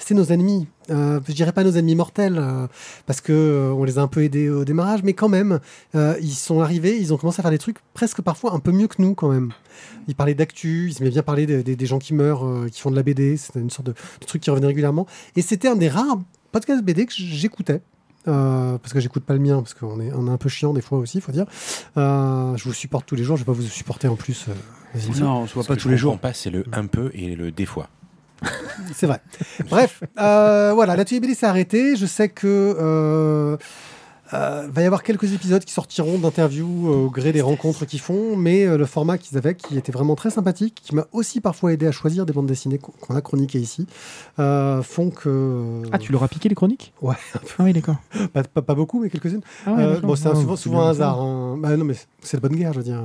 C'était nos ennemis. Euh, je dirais pas nos ennemis mortels, euh, parce que euh, on les a un peu aidés au démarrage, mais quand même, euh, ils sont arrivés, ils ont commencé à faire des trucs presque parfois un peu mieux que nous, quand même. Ils parlaient d'actu, ils aimaient bien parler des, des- des gens qui meurent, euh, qui font de la BD. C'était une sorte de, de truc qui revenait régulièrement. Et c'était un des rares podcasts BD que j'écoutais. Euh, parce que j'écoute pas le mien, parce qu'on est, on est un peu chiant des fois aussi, faut dire. Euh, je vous supporte tous les jours, je vais pas vous supporter en plus. euh. Non, on se voit pas tous les jours. comprends pas, c'est le un peu et le des fois. C'est vrai. Bref, euh, voilà, la BD s'est arrêtée. Je sais que euh, va y avoir quelques épisodes qui sortiront d'interviews euh, au gré des rencontres qu'ils font, mais euh, le format qu'ils avaient, qui était vraiment très sympathique, qui m'a aussi parfois aidé à choisir des bandes dessinées qu'on a chroniquées ici, euh, font que Ah, tu leur as piqué les chroniques? Ouais. Ah oui, d'accord. pas, pas- pas beaucoup, mais quelques-unes. Ah ouais, Euh, bon, c'est Ah, souvent, souvent un hasard. hein. Bah, non, mais c'est la bonne guerre, je veux dire.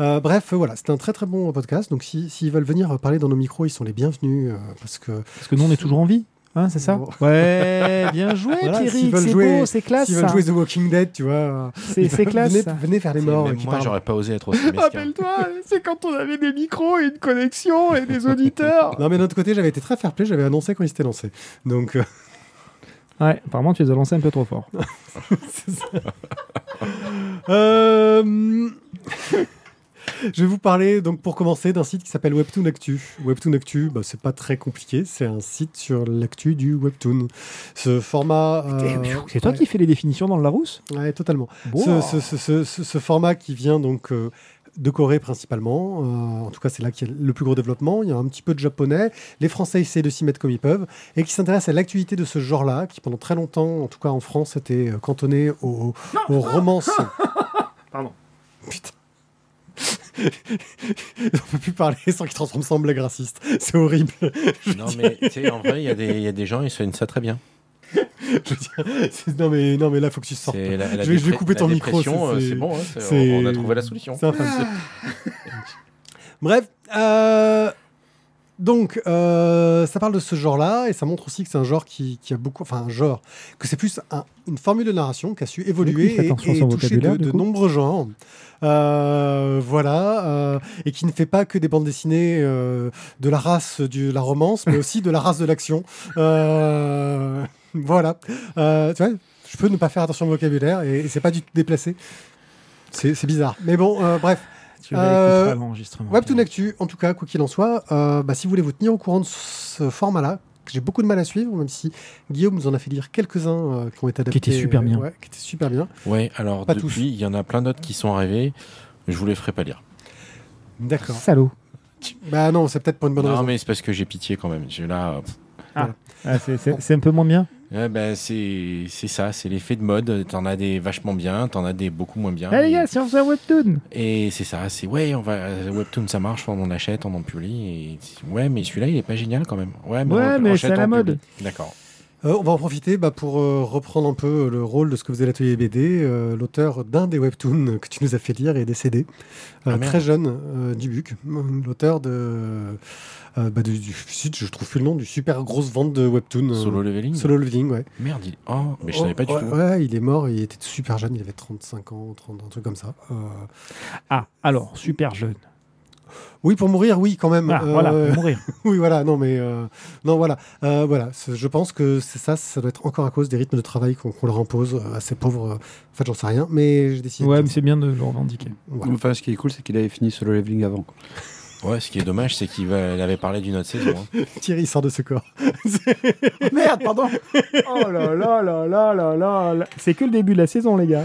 Euh, bref, voilà, c'était un très très bon podcast. Donc, si- s'ils veulent venir parler dans nos micros, ils sont les bienvenus euh, parce que Parce que nous, on est toujours en vie. Hein, c'est ça Bon. Ouais, bien joué, Voilà, Pierrick. C'est jouer- beau, c'est classe. s'ils veulent jouer The Walking Dead, tu vois, C'est c'est classe. venez, faire les morts. Moi, j'aurais pas osé être aussi mesquin. Rappelle-toi, c'est quand on avait des micros et une connexion et des auditeurs. Non, mais d'un autre côté, j'avais été très fair play, j'avais annoncé quand ils s'étaient lancés. Donc, euh, Ouais, apparemment, tu les as lancés un peu trop fort. c'est ça. Euh, Je vais vous parler, donc pour commencer, d'un site qui s'appelle Webtoon Actu. Webtoon Actu, bah, c'est pas très compliqué, c'est un site sur l'actu du Webtoon. Ce format. euh, C'est toi ouais. qui fais les définitions dans le Larousse? Ouais, totalement. Wow. Ce, ce- ce- ce- ce- ce format qui vient donc euh, de Corée principalement, euh, en tout cas c'est là qu'il y a le plus gros développement, il y a un petit peu de japonais, les Français essaient de s'y mettre comme ils peuvent, et qui s'intéresse à l'actualité de ce genre-là, qui pendant très longtemps, en tout cas en France, était cantonné aux, aux romances. Pardon. Putain. On peut plus parler sans qu'il transforme ça en blague raciste. C'est horrible. Non, mais tu sais, en vrai, il y, a des- il y a des gens, ils soignent ça très bien. je veux dire, c'est- non, mais, non, mais là, faut que tu sortes. C'est la- la Je vais- je vais dépré- couper ton micro, c'est- euh, c'est- bon, hein, c'est- c'est- on a trouvé la solution. Bref, euh, donc euh, ça parle de ce genre-là et ça montre aussi que c'est un genre qui, qui a beaucoup, enfin un genre, que c'est plus un- une formule de narration qui a su évoluer et, et toucher de, de nombreux genres. Euh, voilà, euh, et qui ne fait pas que des bandes dessinées de la race de la romance, mais aussi de la race de l'action. Voilà, tu vois, je peux ne pas faire attention au vocabulaire et, et c'est pas du tout déplacé. C'est bizarre. Mais bon, bref. Tu Euh, l'enregistrement. Webtoon Actu, en tout cas, quoi qu'il en soit, euh, bah, si vous voulez vous tenir au courant de ce format-là, que j'ai beaucoup de mal à suivre, même si Guillaume nous en a fait lire quelques-uns euh, qui ont été adaptés. étaient super bien. ouais, qui étaient super bien. Ouais, alors Pas depuis, il y en a plein d'autres qui sont arrivés. Je vous les ferai pas lire. D'accord. Salaud. Bah non, c'est peut-être pour une bonne non, raison. mais c'est parce que j'ai pitié quand même. J'ai là. pff, Ah, c'est c'est un peu moins bien? Ouais, ben, c'est ça, c'est l'effet de mode. T'en as des vachement bien, t'en as des beaucoup moins bien. Eh les gars, si on faisait un Webtoon Et c'est ça, c'est ouais, on va euh, Webtoon ça marche, on en achète, on en publie. Et ouais, mais celui-là il est pas génial quand même. Ouais, mais, Ouais, on mais c'est à la mode. D'accord. Euh, on va en profiter bah, pour euh, reprendre un peu le rôle de ce que faisait l'atelier BD. Euh, L'auteur d'un des webtoons que tu nous as fait lire est décédé, Euh, Ah, très jeune, euh, Dubuc, l'auteur de, euh, bah, du, du site, je trouve plus le nom, du super grosse vente de webtoon. euh, Solo leveling. Solo Leveling, ouais. Merde, il... oh, mais je savais pas du ouais, tout. Ouais, il est mort, il était super jeune, il avait 35 ans, 30, un truc comme ça. Euh, Ah, alors, super jeune. Oui, pour mourir, oui, quand même. Ah, Euh, voilà, pour mourir. Oui, voilà, non, mais. euh, Non, voilà. Euh, voilà, je pense que c'est ça, ça doit être encore à cause des rythmes de travail qu'on leur impose à ces pauvres. En fait, j'en sais rien, mais j'ai décidé. Ouais, de- mais c'est bien de le revendiquer. Voilà. Enfin, ce qui est cool, c'est qu'il avait fini solo leveling avant. quoi. Ouais, ce qui est dommage, c'est qu'il avait parlé d'une autre saison. hein. Thierry sort de ce corps. Merde, pardon. Oh là là là là là là là. C'est que le début de la saison, les gars.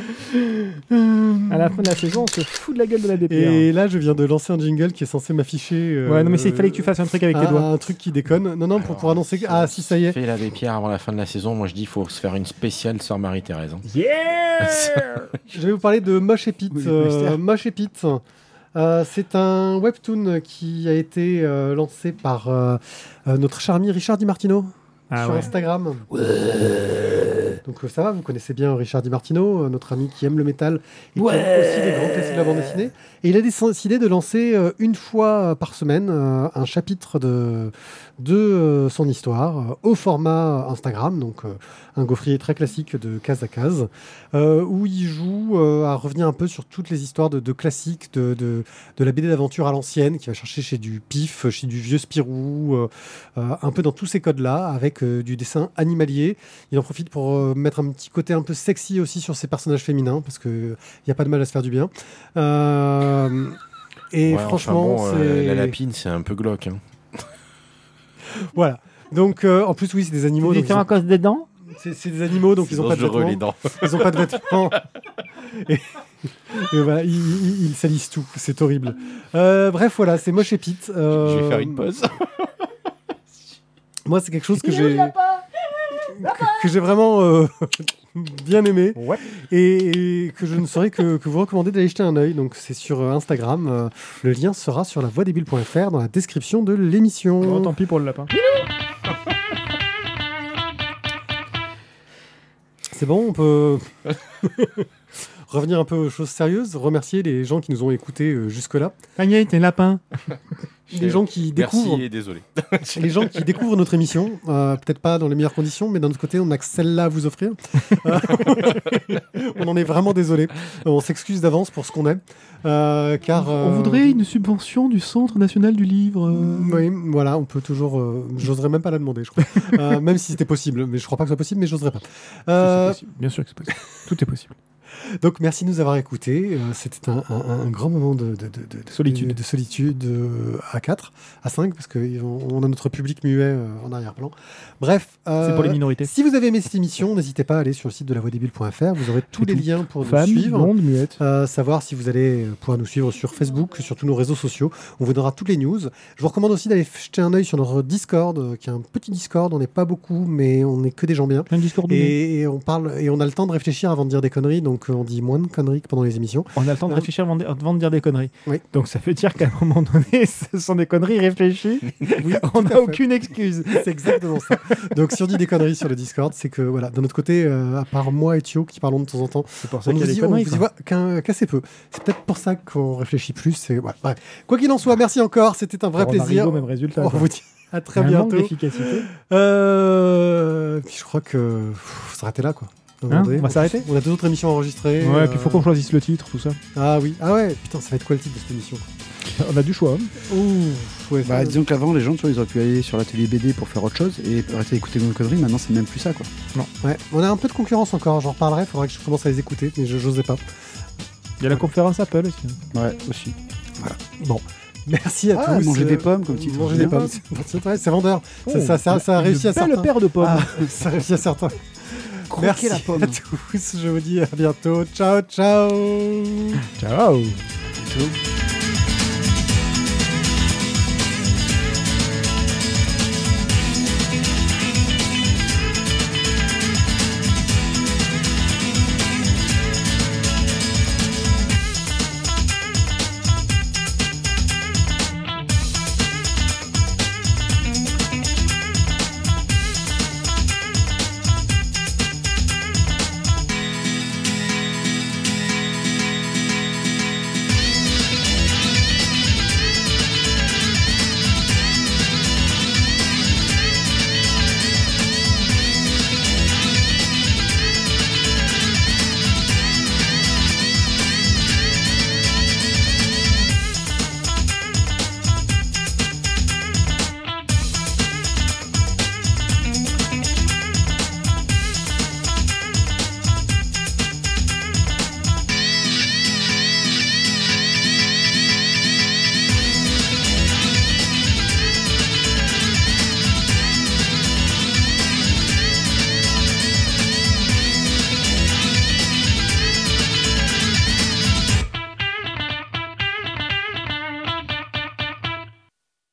À la fin de la saison, on se fout de la gueule de la DPR. Et là, je viens de lancer un jingle qui est censé m'afficher. euh, Ouais, non, mais c'est- il fallait que tu fasses un truc avec les doigts. un truc qui déconne. Non, non, pour, Alors, pour annoncer. que- Ah, si, ça y est. Fait l'abbé Pierre avant la fin de la saison. Moi, je dis, il faut se faire une spéciale Sœur Marie-Thérèse. hein. Yeah Je vais vous parler de Moche et Pete. Oui, Euh. Moche et Pete. Euh, c'est un webtoon qui a été euh, lancé par euh, notre cher ami Richard Di Martino Ah sur ouais. Instagram. Donc euh, ça va, vous connaissez bien Richard Di Martino, euh, notre ami qui aime le métal et qui aime aussi les grands classiques de la bande dessinée. Et il a décidé de lancer euh, une fois par semaine euh, un chapitre de, de euh, son histoire euh, au format Instagram, donc euh, un gaufrier très classique de case à case, euh, où il joue euh, à revenir un peu sur toutes les histoires de, de classiques de, de, de la BD d'aventure à l'ancienne, qui va chercher chez du pif, chez du vieux Spirou, euh, euh, un peu dans tous ces codes-là, avec euh, du dessin animalier. Il en profite pour euh, mettre un petit côté un peu sexy aussi sur ses personnages féminins, parce qu'il n'y a pas de mal à se faire du bien. Euh, et Ouais, enfin franchement, bon, euh, c'est... la lapine, c'est un peu glauque. hein. Voilà. Donc, euh, en plus, oui, c'est des animaux. Tu donc à cause des dents? C'est c'est des animaux, donc ils n'ont pas de vêtements. les dents. Ils n'ont pas de vêtements. et, et voilà, ils, ils- ils salissent tout. C'est horrible. Euh, bref, voilà, c'est moche et Pete. Euh, Je vais faire une pause. Moi, c'est quelque chose que j'ai que, j'ai vraiment euh, bien aimé Ouais. et, et que je ne saurais que, que vous recommander d'aller jeter un œil. Donc, c'est sur euh, Instagram. Euh, le lien sera sur la voixdesbilles.fr dans la description de l'émission. Bon, tant pis pour le lapin. C'est bon, on peut revenir un peu aux choses sérieuses, remercier les gens qui nous ont écoutés euh, jusque-là, Agnès, t'es lapin. les gens qui découvrent, Merci et désolé. les gens qui découvrent notre émission, euh, peut-être pas dans les meilleures conditions, mais d'un autre côté, on a que celle-là à vous offrir. Euh, on en est vraiment désolé. On s'excuse d'avance pour ce qu'on est, euh, car On voudrait une subvention du Centre national du livre. euh. Oui, voilà, on peut toujours. euh, j'oserais même pas la demander, je crois. Euh, même si c'était possible, mais je crois pas que ce soit possible, mais j'oserais pas. Euh, possible. Bien sûr que c'est possible. Tout est possible. Donc merci de nous avoir écoutés. Euh, C'était un, un- un grand moment de, de- de- de- de- Solitude. de, de solitude euh, à 4, à 5, parce qu'on on a notre public muet euh, en arrière-plan. Bref. euh, C'est pour les minorités. Si vous avez aimé cette émission, n'hésitez pas à aller sur le site de lavoidébile.fr. Vous aurez tous les tout. liens pour Femme, nous suivre. Euh, savoir si vous allez pouvoir nous suivre sur Facebook, sur tous nos réseaux sociaux. On vous donnera toutes les news. Je vous recommande aussi d'aller jeter un œil sur notre Discord, qui est un petit Discord. On n'est pas beaucoup, mais on n'est que des gens bien. Un Discord Et, et on parle et on a le temps de réfléchir avant de dire des conneries, donc euh, on dit moins de conneries que pendant les émissions. On a le temps de Non. réfléchir avant de, avant de dire des conneries. Oui. Donc ça veut dire qu'à un moment donné, ce sont des conneries réfléchies. on n'a aucune excuse. C'est exactement ça. Donc si on dit des conneries sur le Discord, c'est que voilà, d'un autre côté, euh, à part moi et Thio qui parlons de temps en temps, C'est pour on ça qu'il y a des on conneries. qu'assez peu. C'est peut-être pour ça qu'on réfléchit plus. Et voilà, bref. Quoi qu'il en soit, merci encore. C'était un vrai Alors, on plaisir. au même résultat. On vous dit à très bientôt. Euh, puis je crois que faut s'arrêter là, quoi. Hein, on va s'arrêter On a deux autres émissions enregistrées. Ouais, puis il faut euh, qu'on choisisse le titre, tout ça. Ah oui, ah ouais, putain, ça va être quoi le titre de cette émission? On a du choix. hein. Ouh, ouais, Bah, disons qu'avant, les gens, tu vois, ils auraient pu aller sur la télé BD pour faire autre chose et arrêter d'écouter nos conneries. Maintenant, c'est même plus ça, quoi. ouais, on a un peu de concurrence encore. J'en reparlerai. Il faudra que je commence à les écouter, mais je n'osais pas. Il y a la conférence Apple aussi. Ouais, aussi. Bon, merci à Ah, tous. manger Euh, des pommes, comme titre, Manger c'est des pommes, c'est- c'est vrai, c'est vendeur. Ça, ça, ça, ça a réussi à certains. paire de pommes. Ah, ça a réussi à certains. Merci la pomme. à tous. Je vous dis à bientôt. Ciao, ciao. Ciao. Ciao.